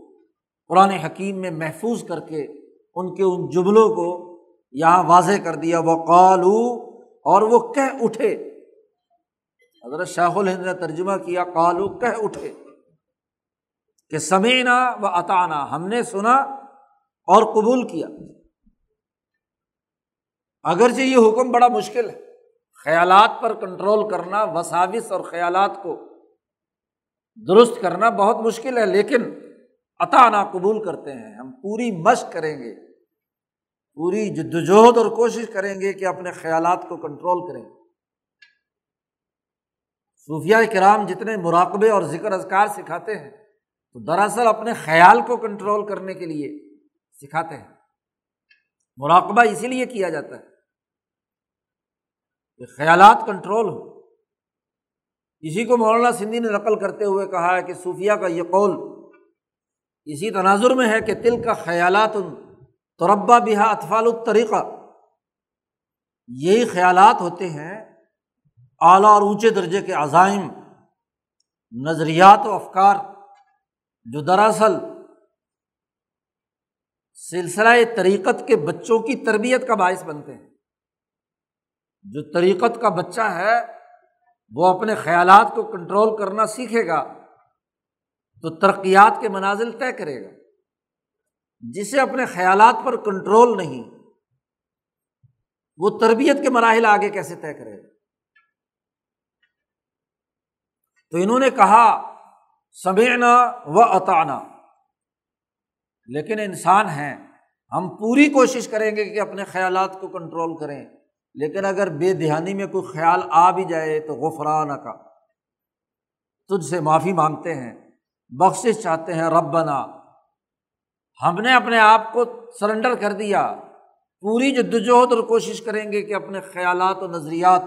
قرآن حکیم میں محفوظ کر کے ان کے ان جملوں کو یہاں واضح کر دیا۔ وہ قالو اور وہ کہہ اٹھے۔ حضرت شاہ الہند نے ترجمہ کیا کالو کہہ اٹھے کہ سمینا و عطانہ ہم نے سنا اور قبول کیا۔ اگرچہ یہ حکم بڑا مشکل ہے۔ خیالات پر کنٹرول کرنا، وساوس اور خیالات کو درست کرنا بہت مشکل ہے، لیکن عطا نا قبول کرتے ہیں۔ ہم پوری مشق کریں گے، پوری جدوجہد اور کوشش کریں گے کہ اپنے خیالات کو کنٹرول کریں۔ صوفیہ کرام جتنے مراقبے اور ذکر اذکار سکھاتے ہیں، تو دراصل اپنے خیال کو کنٹرول کرنے کے لیے سکھاتے ہیں۔ مراقبہ اسی لیے کیا جاتا ہے۔ کہ خیالات کنٹرول ہو اسی کو مولانا سندھی نے نقل کرتے ہوئے کہا ہے کہ صوفیہ کا یہ قول اسی تناظر میں ہے کہ تل کا خیالات تربا بہا اطفال الطریقہ۔ یہی خیالات ہوتے ہیں اعلیٰ اور اونچے درجے کے عزائم، نظریات و افکار جو دراصل سلسلہ طریقت کے بچوں کی تربیت کا باعث بنتے ہیں۔ جو طریقت کا بچہ ہے، وہ اپنے خیالات کو کنٹرول کرنا سیکھے گا، تو ترقیات کے منازل طے کرے گا۔ جسے اپنے خیالات پر کنٹرول نہیں، وہ تربیت کے مراحل آگے کیسے طے کرے گا؟ تو انہوں نے کہا سمینا و اطانا لیکن انسان ہیں، ہم پوری کوشش کریں گے کہ اپنے خیالات کو کنٹرول کریں۔ لیکن اگر بے دہانی میں کوئی خیال آ بھی جائے تو غفران کا تجھ سے معافی مانگتے ہیں، بخشش چاہتے ہیں رب بنا ہم نے اپنے آپ کو سرنڈر کر دیا۔ پوری جدوجہد اور کوشش کریں گے کہ اپنے خیالات و نظریات،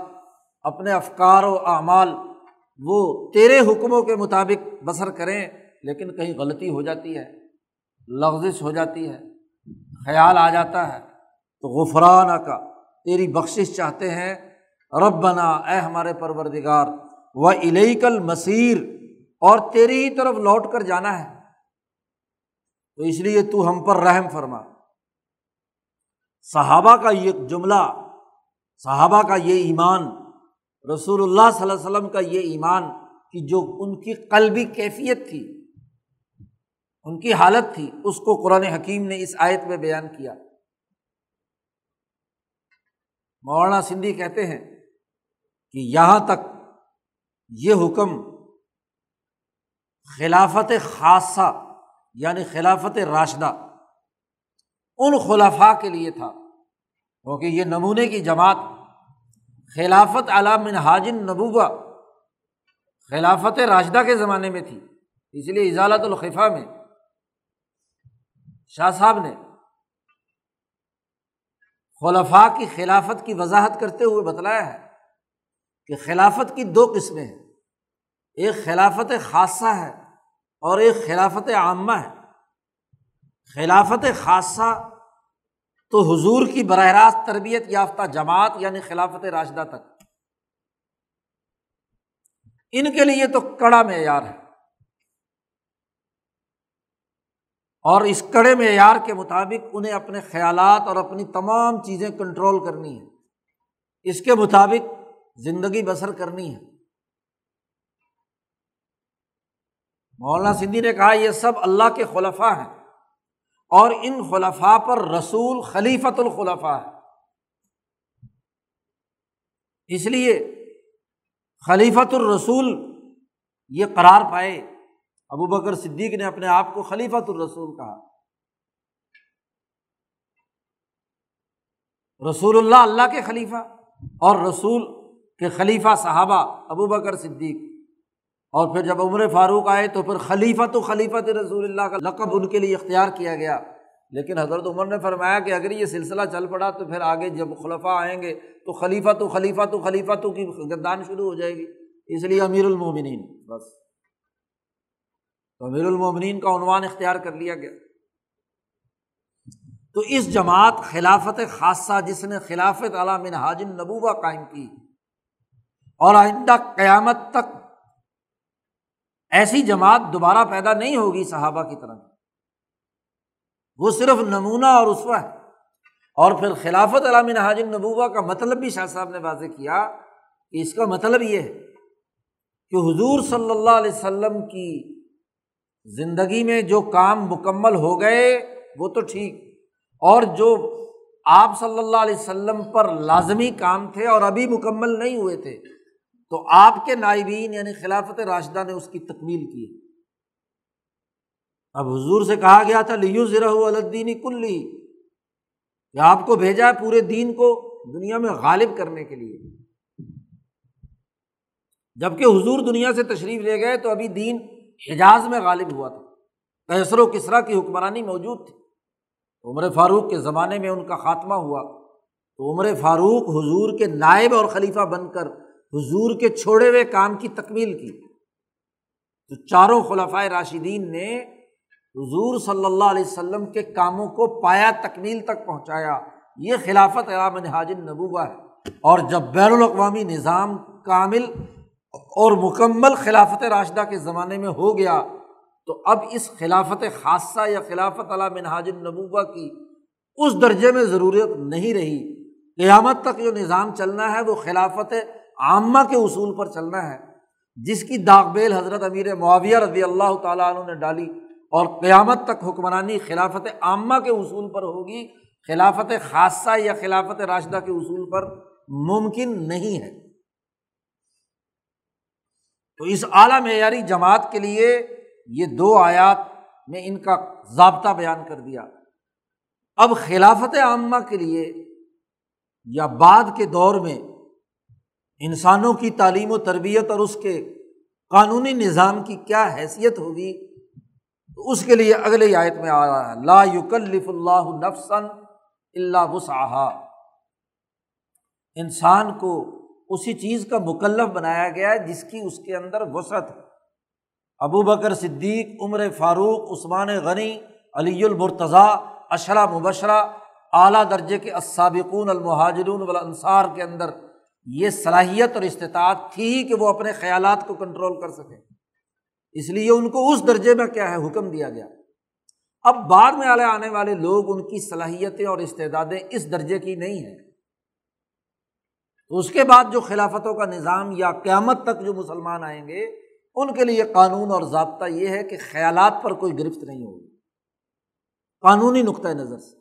اپنے افکار و اعمال وہ تیرے حکموں کے مطابق بسر کریں، لیکن کہیں غلطی ہو جاتی ہے، لغزش ہو جاتی ہے، خیال آ جاتا ہے۔ تو غفران کا تیری بخشش چاہتے ہیں۔ رب بنا اے ہمارے پروردگار و کل مسیر اور تیری ہی طرف لوٹ کر جانا ہے۔ تو اس لیے تو ہم پر رحم فرما۔ صحابہ کا یہ جملہ، صحابہ کا یہ ایمان، رسول اللہ صلی اللہ علیہ وسلم کا یہ ایمان کہ جو ان کی قلبی کیفیت تھی، ان کی حالت تھی، اس کو قرآن حکیم نے اس آیت میں بیان کیا۔ مولانا سندھی کہتے ہیں کہ یہاں تک یہ حکم خلافت خاصہ یعنی خلافت راشدہ ان خلافہ کے لیے تھا، کیونکہ یہ نمونے کی جماعت خلافت علام حاجن نبوبہ خلافت راشدہ کے زمانے میں تھی، اس لیے اجالت الخفا میں شاہ صاحب نے خلفاء کی خلافت کی وضاحت کرتے ہوئے بتلایا ہے کہ خلافت کی دو قسمیں ہیں۔ ایک خلافت خاصہ ہے اور ایک خلافت عامہ ہے۔ خلافت خاصہ تو حضور کی براہ راست تربیت یافتہ جماعت یعنی خلافت راشدہ تک۔ ان کے لیے تو کڑا معیار ہے۔ اور اس کڑے معیار کے مطابق انہیں اپنے خیالات اور اپنی تمام چیزیں کنٹرول کرنی ہے اس کے مطابق زندگی بسر کرنی ہے۔ مولانا سندھی نے کہا، یہ سب اللہ کے خلفاء ہیں اور ان خلفاء پر رسول خلیفت الخلفاء ہے اس لیے خلیفت الرسول یہ قرار پائے۔ ابو بکر صدیق نے اپنے آپ کو خلیفۃ الرسول کہا۔ رسول اللہ اللہ کے خلیفہ اور رسول کے خلیفہ صحابہ ابو بکر صدیق۔ اور پھر جب عمر فاروق آئے تو پھر خلیفہ تو خلیفۃ رسول اللہ کا لقب ان کے لیے اختیار کیا گیا۔ لیکن حضرت عمر نے فرمایا کہ اگر یہ سلسلہ چل پڑا تو پھر آگے جب خلفہ آئیں گے تو خلیفہ تو خلیفہ تو خلیفہ تو کی گردان شروع ہو جائے گی۔ اس لیے امیر المومنین۔ بس۔ تو امیر المومنین کا عنوان اختیار کر لیا گیا۔ تو اس جماعت خلافت خاصہ جس نے خلافت علا من حاجن نبوبہ قائم کی، اور آئندہ قیامت تک ایسی جماعت دوبارہ پیدا نہیں ہوگی صحابہ کی طرح وہ صرف نمونہ اور اسوا ہے۔ اور پھر خلافت علام حاجن نبوبہ کا مطلب بھی شاہ صاحب نے واضح کیا کہ اس کا مطلب یہ ہے کہ حضور صلی اللہ علیہ وسلم کی زندگی میں جو کام مکمل ہو گئے، وہ تو ٹھیک۔ اور جو آپ صلی اللہ علیہ وسلم پر لازمی کام تھے اور ابھی مکمل نہیں ہوئے تھے، تو آپ کے نائبین یعنی خلافت راشدہ نے اس کی تکمیل کی۔ اب حضور سے کہا گیا تھا لیو ذرا الدینی کلی کہ آپ کو بھیجا ہے پورے دین کو دنیا میں غالب کرنے کے لیے۔ جبکہ حضور دنیا سے تشریف لے گئے، تو ابھی دین حجاز میں غالب ہوا تھا۔ کیسر و کسرا کی حکمرانی موجود تھی۔ عمر فاروق کے زمانے میں ان کا خاتمہ ہوا۔ تو عمر فاروق حضور کے نائب اور خلیفہ بن کر حضور کے چھوڑے ہوئے کام کی تکمیل کی۔ تو چاروں خلفۂ راشدین نے حضور صلی اللہ علیہ وسلم کے کاموں کو پایا تکمیل تک پہنچایا۔ یہ خلافت علام حاجن نبوبہ ہے۔ اور جب بین الاقوامی نظام کامل اور مکمل خلافت راشدہ کے زمانے میں ہو گیا، تو اب اس خلافت خاصہ یا خلافت علام حاجن نبوبہ کی اس درجے میں ضرورت نہیں رہی۔ قیامت تک جو نظام چلنا ہے، وہ خلافت عامہ کے اصول پر چلنا ہے، جس کی داغ بیل حضرت امیر معاویہ رضی اللہ تعالیٰ عنہ نے ڈالی۔ اور قیامت تک حکمرانی خلافت عامہ کے اصول پر ہوگی۔ خلافت خاصہ یا خلافت راشدہ کے اصول پر ممکن نہیں ہے۔ تو اس اعلیٰ معیاری جماعت کے لیے یہ دو آیات میں ان کا ضابطہ بیان کر دیا۔ اب خلافت عامہ کے لیے یا بعد کے دور میں انسانوں کی تعلیم و تربیت اور اس کے قانونی نظام کی کیا حیثیت ہوگی، تو اس کے لیے اگلے آیت میں آ رہا ہے۔ لا یکلف اللہ نفسن اللہ وسعہ انسان کو اسی چیز کا مکلف بنایا گیا ہے جس کی اس کے اندر وسعت ہے۔ ابو بکر صدیق، عمر فاروق، عثمان غنی، علی المرتضیٰ، اشرا مبشرہ، اعلیٰ درجے کے اسابقون المہاجرون والانصار کے اندر یہ صلاحیت اور استطاعت تھی کہ وہ اپنے خیالات کو کنٹرول کر سکیں۔ اس لیے ان کو اس درجے میں کیا ہے، حکم دیا گیا۔ اب بعد میں آنے والے لوگ ان کی صلاحیتیں اور استعدادیں اس درجے کی نہیں ہیں۔ تو اس کے بعد جو خلافتوں کا نظام یا قیامت تک جو مسلمان آئیں گے، ان کے لیے قانون اور ضابطہ یہ ہے کہ خیالات پر کوئی گرفت نہیں ہوگی۔ قانونی نقطۂ نظر سے۔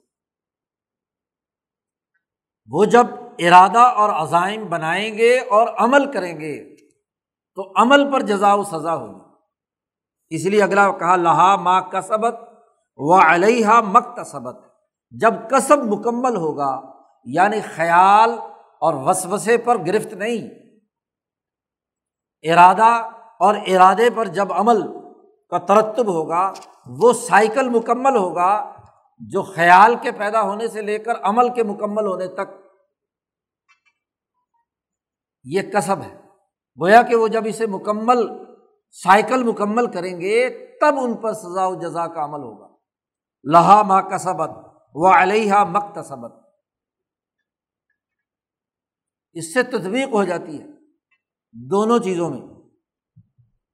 وہ جب ارادہ اور عزائم بنائیں گے اور عمل کریں گے، تو عمل پر جزا و سزا ہوگی۔ اس لیے اگلا کہا، لہا ماں کسبت و علیہ مکت سبت جب کسب مکمل ہوگا یعنی خیال اور وسوسے پر گرفت نہیں۔ ارادہ اور ارادے پر جب عمل کا ترتب ہوگا، وہ سائیکل مکمل ہوگا جو خیال کے پیدا ہونے سے لے کر عمل کے مکمل ہونے تک۔ یہ کسب ہے۔ گویا کہ وہ جب اسے مکمل، سائیکل مکمل کریں گے، تب ان پر سزا و جزا کا عمل ہوگا۔ لہا ماں کسبت و علیہ مکتسبت اس سے تدویق ہو جاتی ہے دونوں چیزوں میں۔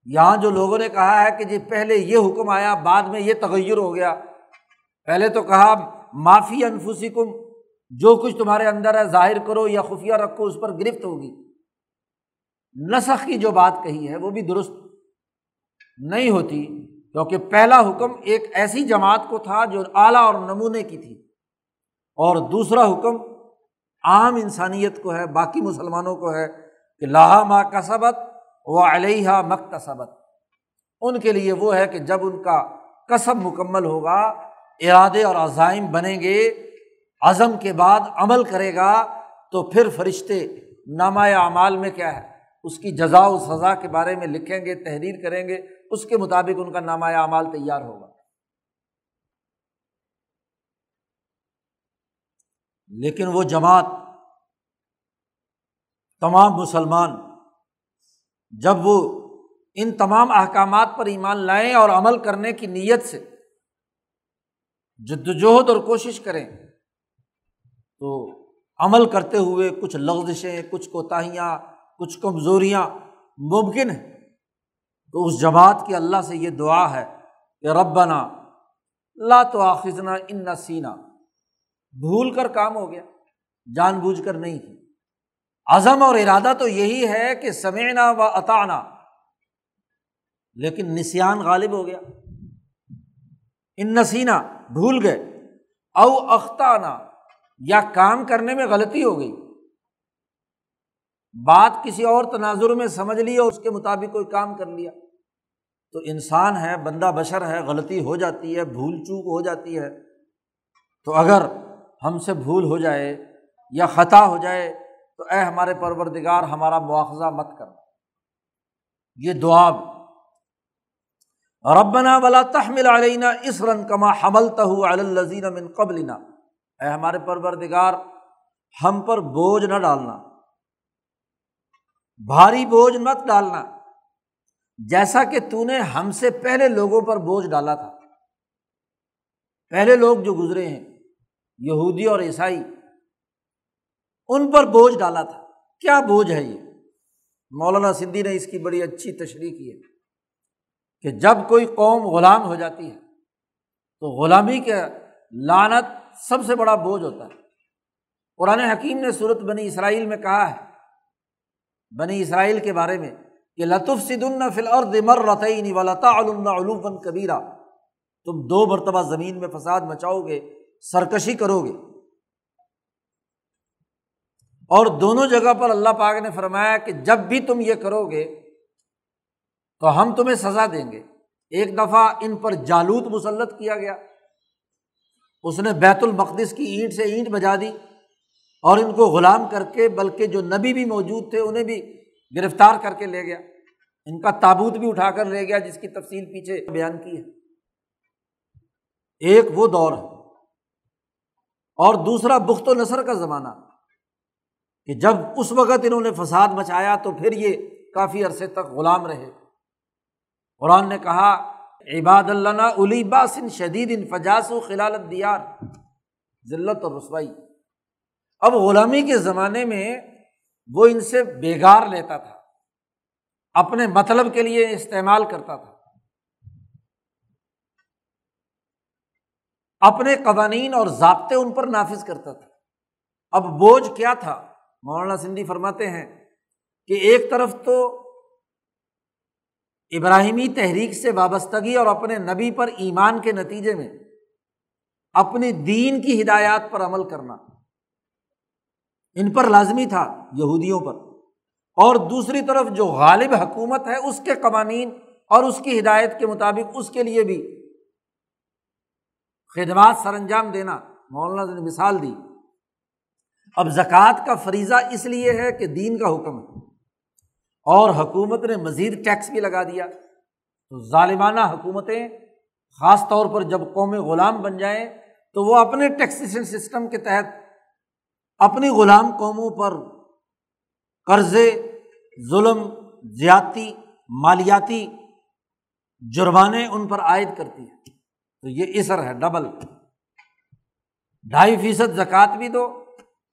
یہاں جو لوگوں نے کہا ہے کہ جی پہلے یہ حکم آیا، بعد میں یہ تغیر ہو گیا۔ پہلے تو کہا، معافی انفوسی کم جو کچھ تمہارے اندر ہے، ظاہر کرو یا خفیہ رکھو، اس پر گرفت ہوگی۔ نسخ کی جو بات کہی ہے، وہ بھی درست نہیں ہوتی، کیونکہ پہلا حکم ایک ایسی جماعت کو تھا جو اعلیٰ اور نمونے کی تھی۔ اور دوسرا حکم عام انسانیت کو ہے، باقی مسلمانوں کو ہے کہ لاہا ماں کا سبق و علیہ مکتسبت ان کے لیے وہ ہے کہ جب ان کا کسب مکمل ہوگا، ارادے اور عزائم بنیں گے، عزم کے بعد عمل کرے گا، تو پھر فرشتے نامہ اعمال میں کیا ہے؟ اس کی جزا و سزا کے بارے میں لکھیں گے، تحریر کریں گے، اس کے مطابق ان کا نامہ اعمال تیار ہوگا۔ لیکن وہ جماعت تمام مسلمان جب وہ ان تمام احکامات پر ایمان لائیں اور عمل کرنے کی نیت سے جد وجہد اور کوشش کریں، تو عمل کرتے ہوئے کچھ لغزشیں، کچھ کوتاہیاں، کچھ کمزوریاں ممکن ہیں۔ تو اس جماعت کی اللہ سے یہ دعا ہے کہ ربنا لا تو آخذنا ان نہ سینا بھول کر کام ہو گیا، جان بوجھ کر نہیں کی۔ عزم اور ارادہ تو یہی ہے کہ سمینا و اطانا لیکن نسان غالب ہو گیا۔ ان نسینا بھول گئے، او اختانہ یا کام کرنے میں غلطی ہو گئی۔ بات کسی اور تناظر میں سمجھ لی اور اس کے مطابق کوئی کام کر لیا۔ تو انسان ہے، بندہ بشر ہے، غلطی ہو جاتی ہے، بھول چوک ہو جاتی ہے۔ تو اگر ہم سے بھول ہو جائے یا خطا ہو جائے تو اے ہمارے پروردگار ہمارا مواخذہ مت کر۔ یہ دعاب ربنا ولا تحمل علینا اس رن کما حمل تہ الزین من قبلنا۔ اے ہمارے پروردگار، ہم پر بوجھ نہ ڈالنا۔ بھاری بوجھ مت ڈالنا۔ جیسا کہ تو نے ہم سے پہلے لوگوں پر بوجھ ڈالا تھا۔ پہلے لوگ جو گزرے ہیں یہودی اور عیسائی، ان پر بوجھ ڈالا تھا۔ کیا بوجھ ہے یہ؟ مولانا سندھی نے اس کی بڑی اچھی تشریح کی ہے کہ جب کوئی قوم غلام ہو جاتی ہے، تو غلامی کے لانت سب سے بڑا بوجھ ہوتا ہے۔ قرآن حکیم نے صورت بنی اسرائیل میں کہا ہے، بنی اسرائیل کے بارے میں کہ لطف سد فل اور دمر رتعین ولتا علوم علوم کبیرہ تم دو مرتبہ زمین میں فساد مچاؤ گے سرکشی کرو گے۔ اور دونوں جگہ پر اللہ پاک نے فرمایا کہ جب بھی تم یہ کرو گے تو ہم تمہیں سزا دیں گے۔ ایک دفعہ ان پر جالوت مسلط کیا گیا۔ اس نے بیت المقدس کی اینٹ سے اینٹ بجا دی اور ان کو غلام کر کے، بلکہ جو نبی بھی موجود تھے، انہیں بھی گرفتار کر کے لے گیا۔ ان کا تابوت بھی اٹھا کر لے گیا، جس کی تفصیل پیچھے بیان کی ہے۔ ایک وہ دور ہے۔ اور دوسرا بخت و نثر کا زمانہ، کہ جب اس وقت انہوں نے فساد مچایا تو پھر یہ کافی عرصے تک غلام رہے۔ قرآن نے کہا، عباد اللہ الی باسن شدید ان فجاس و خلالت دیار ذلت اور رسوائی۔ اب غلامی کے زمانے میں وہ ان سے بےگار لیتا تھا، اپنے مطلب کے لیے استعمال کرتا تھا۔ اپنے قوانین اور ضابطے ان پر نافذ کرتا تھا۔ اب بوجھ کیا تھا؟ مولانا سندھی فرماتے ہیں کہ ایک طرف تو ابراہیمی تحریک سے وابستگی اور اپنے نبی پر ایمان کے نتیجے میں اپنی دین کی ہدایات پر عمل کرنا۔ ان پر لازمی تھا یہودیوں پر۔ اور دوسری طرف جو غالب حکومت ہے، اس کے قوانین اور اس کی ہدایت کے مطابق اس کے لیے بھی خدمات سر انجام دینا، مولانا نے مثال دی۔ اب زکوٰۃ کا فریضہ اس لیے ہے کہ دین کا حکم ہے۔ اور حکومت نے مزید ٹیکس بھی لگا دیا۔ تو ظالمانہ حکومتیں، خاص طور پر جب قوم غلام بن جائیں، تو وہ اپنے ٹیکسیشن سسٹم کے تحت اپنی غلام قوموں پر قرضے ظلم، زیادتی، مالیاتی جرمانے ان پر عائد کرتی ہے۔ تو یہ اثر ہے ڈبل ڈھائی فیصد زکوٰۃ بھی دو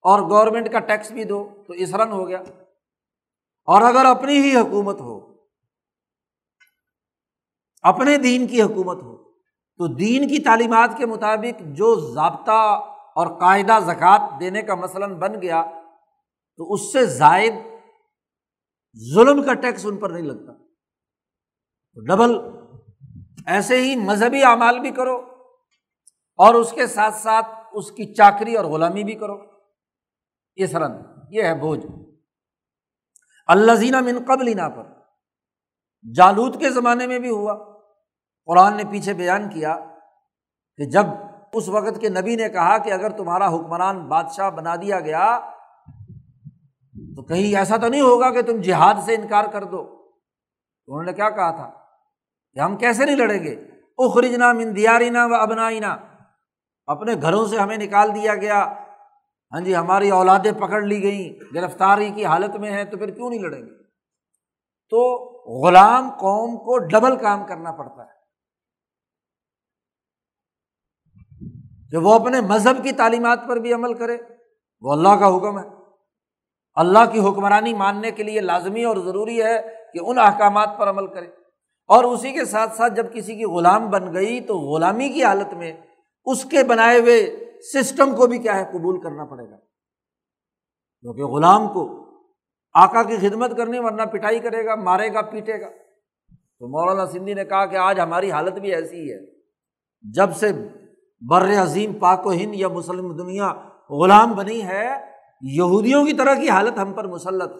اور گورنمنٹ کا ٹیکس بھی دو، تو اسرن ہو گیا۔ اور اگر اپنی ہی حکومت ہو، اپنے دین کی حکومت ہو، تو دین کی تعلیمات کے مطابق جو ضابطہ اور قاعدہ زکوٰۃ دینے کا مثلاً بن گیا، تو اس سے زائد ظلم کا ٹیکس ان پر نہیں لگتا۔ ڈبل ایسے ہی مذہبی اعمال بھی کرو اور اس کے ساتھ ساتھ اس کی چاکری اور غلامی بھی کرو۔ اس رن یہ ہے بوجھ۔ اللہ زینہ من قبل پر۔ جالود کے زمانے میں بھی ہوا۔ قرآن نے پیچھے بیان کیا کہ جب اس وقت کے نبی نے کہا کہ اگر تمہارا حکمران بادشاہ بنا دیا گیا، تو کہیں ایسا تو نہیں ہوگا کہ تم جہاد سے انکار کر دو۔ انہوں نے کیا کہا تھا؟ کہ ہم کیسے نہیں لڑیں گے؟ اخرجنا من دیارینہ و ابنائنا۔ اپنے گھروں سے ہمیں نکال دیا گیا۔ ہاں جی ہماری اولادیں پکڑ لی گئیں۔ گرفتاری کی حالت میں ہیں تو پھر کیوں نہیں لڑیں گے؟ تو غلام قوم کو ڈبل کام کرنا پڑتا ہے۔ کہ وہ اپنے مذہب کی تعلیمات پر بھی عمل کرے، وہ اللہ کا حکم ہے۔ اللہ کی حکمرانی ماننے کے لیے لازمی اور ضروری ہے کہ ان احکامات پر عمل کرے۔ اور اسی کے ساتھ ساتھ جب کسی کی غلام بن گئی تو غلامی کی حالت میں اس کے بنائے ہوئے سسٹم کو بھی کیا ہے؟ قبول کرنا پڑے گا۔ کیونکہ غلام کو آکا کی خدمت کرنی ورنہ پٹائی کرے گا، مارے گا، پیٹے گا۔ تو مولانا سندھی نے کہا کہ آج ہماری حالت بھی ایسی ہے، جب سے بر عظیم پاک و ہند یا مسلم دنیا غلام بنی ہے، یہودیوں کی طرح کی حالت ہم پر مسلط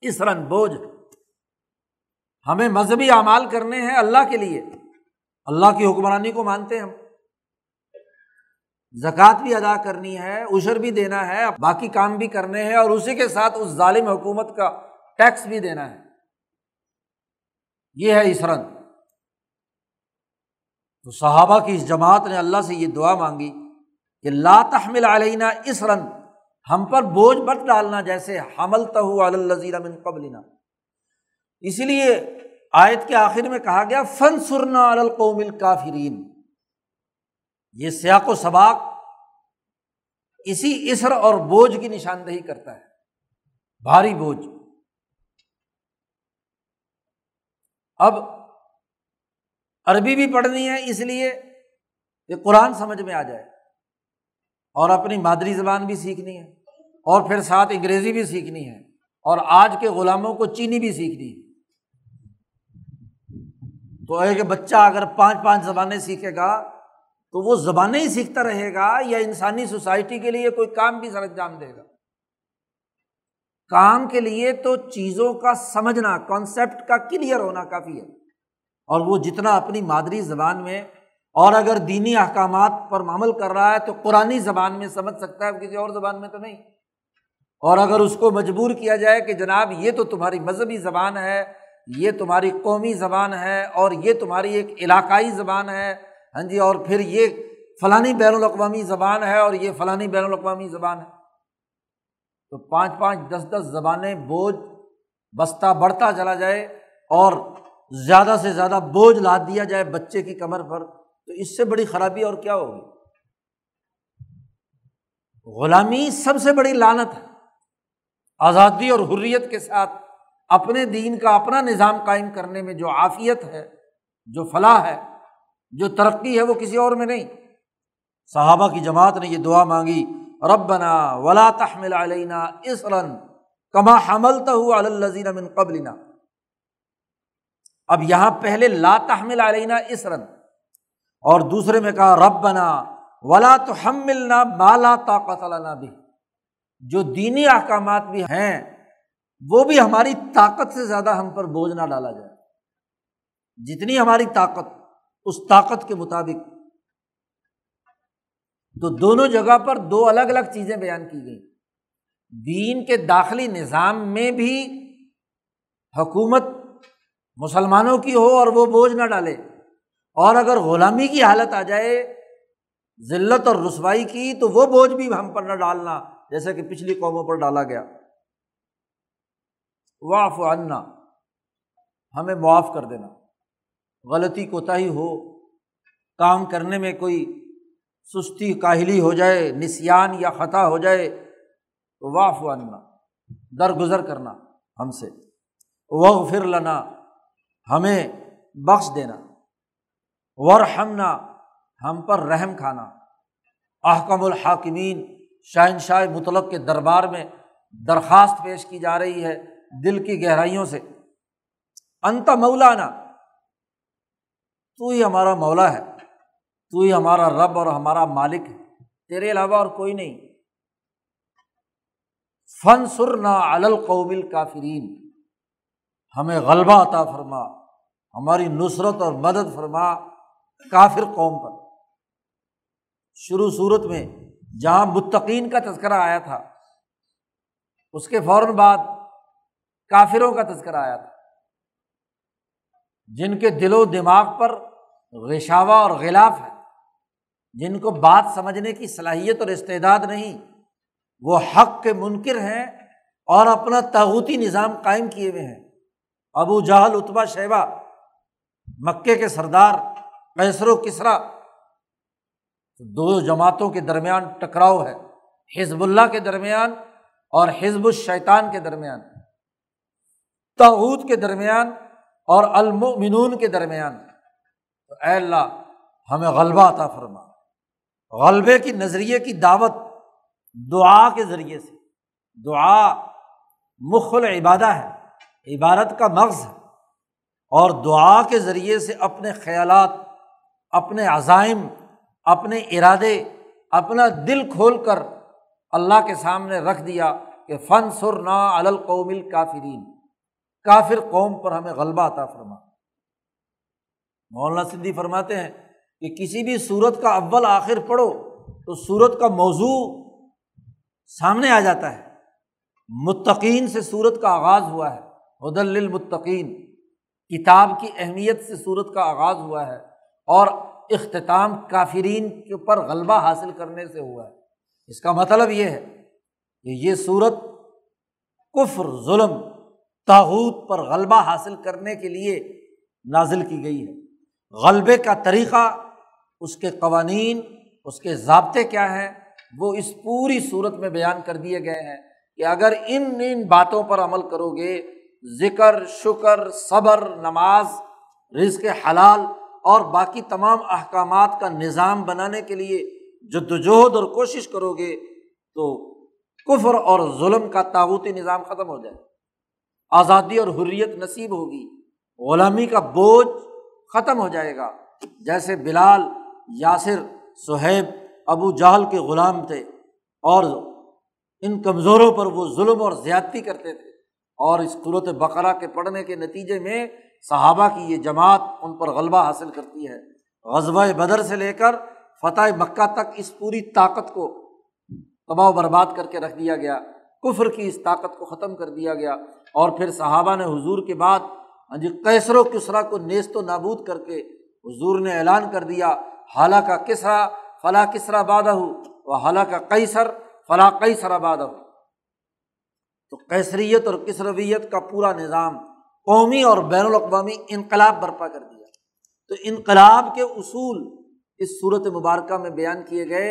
اس رن بوجھ ہمیں مذہبی اعمال کرنے ہیں اللہ کے لیے۔ اللہ کی حکمرانی کو مانتے ہم۔ زکوٰۃ بھی ادا کرنی ہے اشر بھی دینا ہے، باقی کام بھی کرنے ہیں اور اسی کے ساتھ اس ظالم حکومت کا ٹیکس بھی دینا ہے۔ یہ ہے اسرن تو صحابہ کی اس جماعت نے اللہ سے یہ دعا مانگی کہ لا تحمل علینہ اسرن ہم پر بوجھ بٹ ڈالنا جیسے حمل تہ من قبلنا۔ اسی لیے آیت کے آخر میں کہا گیا فن سرنا القوم الکافرین یہ سیاق و سباق اسی اسر اور بوجھ کی نشاندہی کرتا ہے۔ بھاری بوجھ۔ اب عربی بھی پڑھنی ہے، اس لیے کہ قرآن سمجھ میں آ جائے۔ اور اپنی مادری زبان بھی سیکھنی ہے، اور پھر ساتھ انگریزی بھی سیکھنی ہے، اور آج کے غلاموں کو چینی بھی سیکھنی ہے۔ تو ایک بچہ اگر پانچ پانچ زبانیں سیکھے گا تو وہ زبانیں ہی سیکھتا رہے گا یا انسانی سوسائٹی کے لیے کوئی کام بھی سر انجام دے گا۔ کام کے لیے تو چیزوں کا سمجھنا کانسیپٹ کا کلیئر ہونا کافی ہے۔ اور وہ جتنا اپنی مادری زبان میں اور اگر دینی احکامات پر عمل کر رہا ہے تو قرآن زبان میں سمجھ سکتا ہے کسی اور زبان میں تو نہیں۔ اور اگر اس کو مجبور کیا جائے کہ جناب یہ تو تمہاری مذہبی زبان ہے یہ تمہاری قومی زبان ہے اور یہ تمہاری ایک علاقائی زبان ہے۔ ہاں جی اور پھر یہ فلانی بین الاقوامی زبان ہے اور یہ فلانی بین الاقوامی زبان ہے۔ تو پانچ پانچ دس دس زبانیں بوجھ بستہ بڑھتا چلا جائے اور زیادہ سے زیادہ بوجھ لاد دیا جائے بچے کی کمر پر، تو اس سے بڑی خرابی اور کیا ہوگی؟ غلامی سب سے بڑی لانت ہے۔ آزادی اور حریت کے ساتھ اپنے دین کا اپنا نظام قائم کرنے میں جو عافیت ہے، جو فلاح ہے، جو ترقی ہے، وہ کسی اور میں نہیں۔ صحابہ کی جماعت نے یہ دعا مانگی رب بنا ولا تحمل علینا اس رن کما حمل تو من قبلنا۔ اب یہاں پہلے لا تحمل علینا اس رن اور دوسرے میں کہا رب بنا ولا تو ہم ملنا مالا طاقت بھی جو دینی احکامات بھی ہیں وہ بھی ہماری طاقت سے زیادہ ہم پر بوجھ نہ ڈالا جائے۔ جتنی ہماری طاقت اس طاقت کے مطابق۔ تو دونوں جگہ پر دو الگ الگ چیزیں بیان کی گئی دین کے داخلی نظام میں بھی حکومت مسلمانوں کی ہو اور وہ بوجھ نہ ڈالے۔ اور اگر غلامی کی حالت آ جائے، ذلت اور رسوائی کی، تو وہ بوجھ بھی ہم پر نہ ڈالنا جیسے کہ پچھلی قوموں پر ڈالا گیا۔ واف عنا، ہمیں معاف کر دینا۔ غلطی کوتا ہی ہو، کام کرنے میں کوئی سستی کاہلی ہو جائے، نسیان یا خطا ہو جائے تو واف عنا، درگزر کرنا ہم سے۔ وہ پھر لنا، ہمیں بخش دینا۔ ورحمنا ہم پر رحم کھانا۔ احکم الحاکمین شاہن شاہ مطلق کے دربار میں درخواست پیش کی جا رہی ہے۔ دل کی گہرائیوں سے۔ انت مولانا، تو ہی ہمارا مولا ہے، تو ہی ہمارا رب اور ہمارا مالک ہے۔ تیرے علاوہ اور کوئی نہیں۔ فن سر نا القوبل کافرین ہمیں غلبہ عطا فرما، ہماری نصرت اور مدد فرما کافر قوم پر۔ شروع صورت میں جہاں متقین کا تذکرہ آیا تھا، اس کے فوراً بعد کافروں کا تذکرہ آیا تھا۔ جن کے دل و دماغ پر غشاوا اور غلاف ہے، جن کو بات سمجھنے کی صلاحیت اور استعداد نہیں، وہ حق کے منکر ہیں اور اپنا تاغوتی نظام قائم کیے ہوئے ہیں۔ ابو جہل اتبا شیبہ، مکے کے سردار کیسر و کسرا، دو جماعتوں کے درمیان ٹکراؤ ہے، حزب اللہ کے درمیان اور حزب الشیطان کے درمیان۔ تعود کے درمیان اور المؤمنون کے درمیان۔ تو اے اللہ، ہمیں غلبہ عطا فرما۔ غلبے کی نظریے کی دعوت دعا کے ذریعے سے۔ دعا مخل عبادہ ہے، عبادت کا مغز ہے۔ اور دعا کے ذریعے سے اپنے خیالات، اپنے عزائم، اپنے ارادے، اپنا دل کھول کر اللہ کے سامنے رکھ دیا کہ فن سر نا القومل کافرین کافر قوم پر ہمیں غلبہ عطا فرما۔ مولانا سندھی فرماتے ہیں کہ کسی بھی صورت کا اول آخر پڑھو تو صورت کا موضوع سامنے آ جاتا ہے۔ متقین سے صورت کا آغاز ہوا ہے۔ حدل المتقین کتاب کی اہمیت سے صورت کا آغاز ہوا ہے اور اختتام کافرین کے اوپر غلبہ حاصل کرنے سے ہوا ہے۔ اس کا مطلب یہ ہے کہ یہ صورت کفر، ظلم تاحود پر غلبہ حاصل کرنے کے لیے نازل کی گئی ہے۔ غلبے کا طریقہ، اس کے قوانین، اس کے ضابطے کیا ہیں، وہ اس پوری صورت میں بیان کر دیے گئے ہیں کہ اگر ان ان باتوں پر عمل کرو گے، ذکر، شکر، صبر، نماز، رزق حلال اور باقی تمام احکامات کا نظام بنانے کے لیے جد وجہد اور کوشش کرو گے، تو کفر اور ظلم کا تعوتی نظام ختم ہو جائے۔ آزادی اور حریت نصیب ہوگی۔ غلامی کا بوجھ ختم ہو جائے گا۔ جیسے بلال، یاسر، سہیب، ابو جہل کے غلام تھے اور ان کمزوروں پر وہ ظلم اور زیادتی کرتے تھے۔ اور اس قرت بقرا کے پڑھنے کے نتیجے میں صحابہ کی یہ جماعت ان پر غلبہ حاصل کرتی ہے۔ غزبۂ بدر سے لے کر فتح مکہ تک اس پوری طاقت کو تباہ و برباد کر کے رکھ دیا گیا۔ کفر کی اس طاقت کو ختم کر دیا گیا۔ اور پھر صحابہ نے حضور کے بعد ہاں جی کیسر و کسرا کو نیست و نابود کر کے حضور نے اعلان کر دیا حالہ کا کسرا فلاں کسرا بادہ ہو وہ حالہ کا کیسر فلاں کیسر آباد ہو تو کیسریت اور کسرویت کا پورا نظام قومی اور بین الاقوامی انقلاب برپا کر دیا۔ تو انقلاب کے اصول اس صورت مبارکہ میں بیان کیے گئے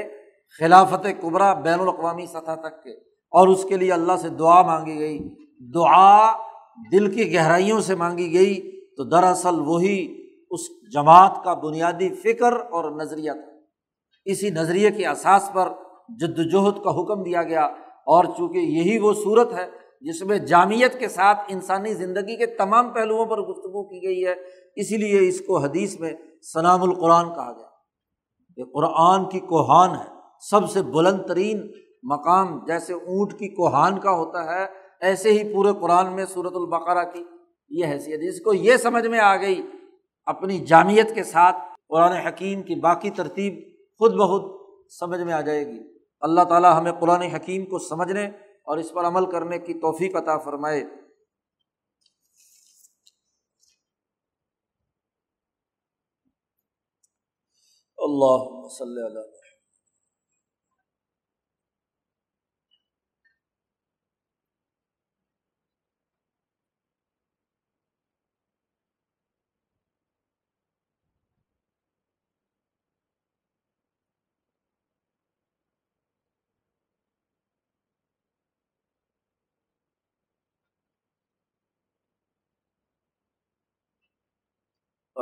خلافت قبرا بین الاقوامی سطح تک کے، اور اس کے لیے اللہ سے دعا مانگی گئی۔ دعا دل کی گہرائیوں سے مانگی گئی تو دراصل وہی اس جماعت کا بنیادی فکر اور نظریہ تھا۔ اسی نظریے کے اثاث پر جد وجہد کا حکم دیا گیا اور چونکہ یہی وہ صورت ہے جس میں جامعت کے ساتھ انسانی زندگی کے تمام پہلوؤں پر گفتگو کی گئی ہے، اسی لیے اس کو حدیث میں سلام القرآن کہا گیا۔ یہ قرآن کی کوہان ہے۔ سب سے بلند ترین مقام جیسے اونٹ کی کوہان کا ہوتا ہے ایسے ہی پورے قرآن میں صورت البقرا کی یہ حیثیت جس کو یہ سمجھ میں آ گئی، اپنی جامعت کے ساتھ قرآن حکیم کی باقی ترتیب خود بخود سمجھ میں آ جائے گی۔ اللہ تعالیٰ ہمیں قرآن حکیم کو سمجھنے اور اس پر عمل کرنے کی توفیق عطا فرمائے۔ اللہ صلی اللہ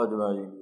اجمائی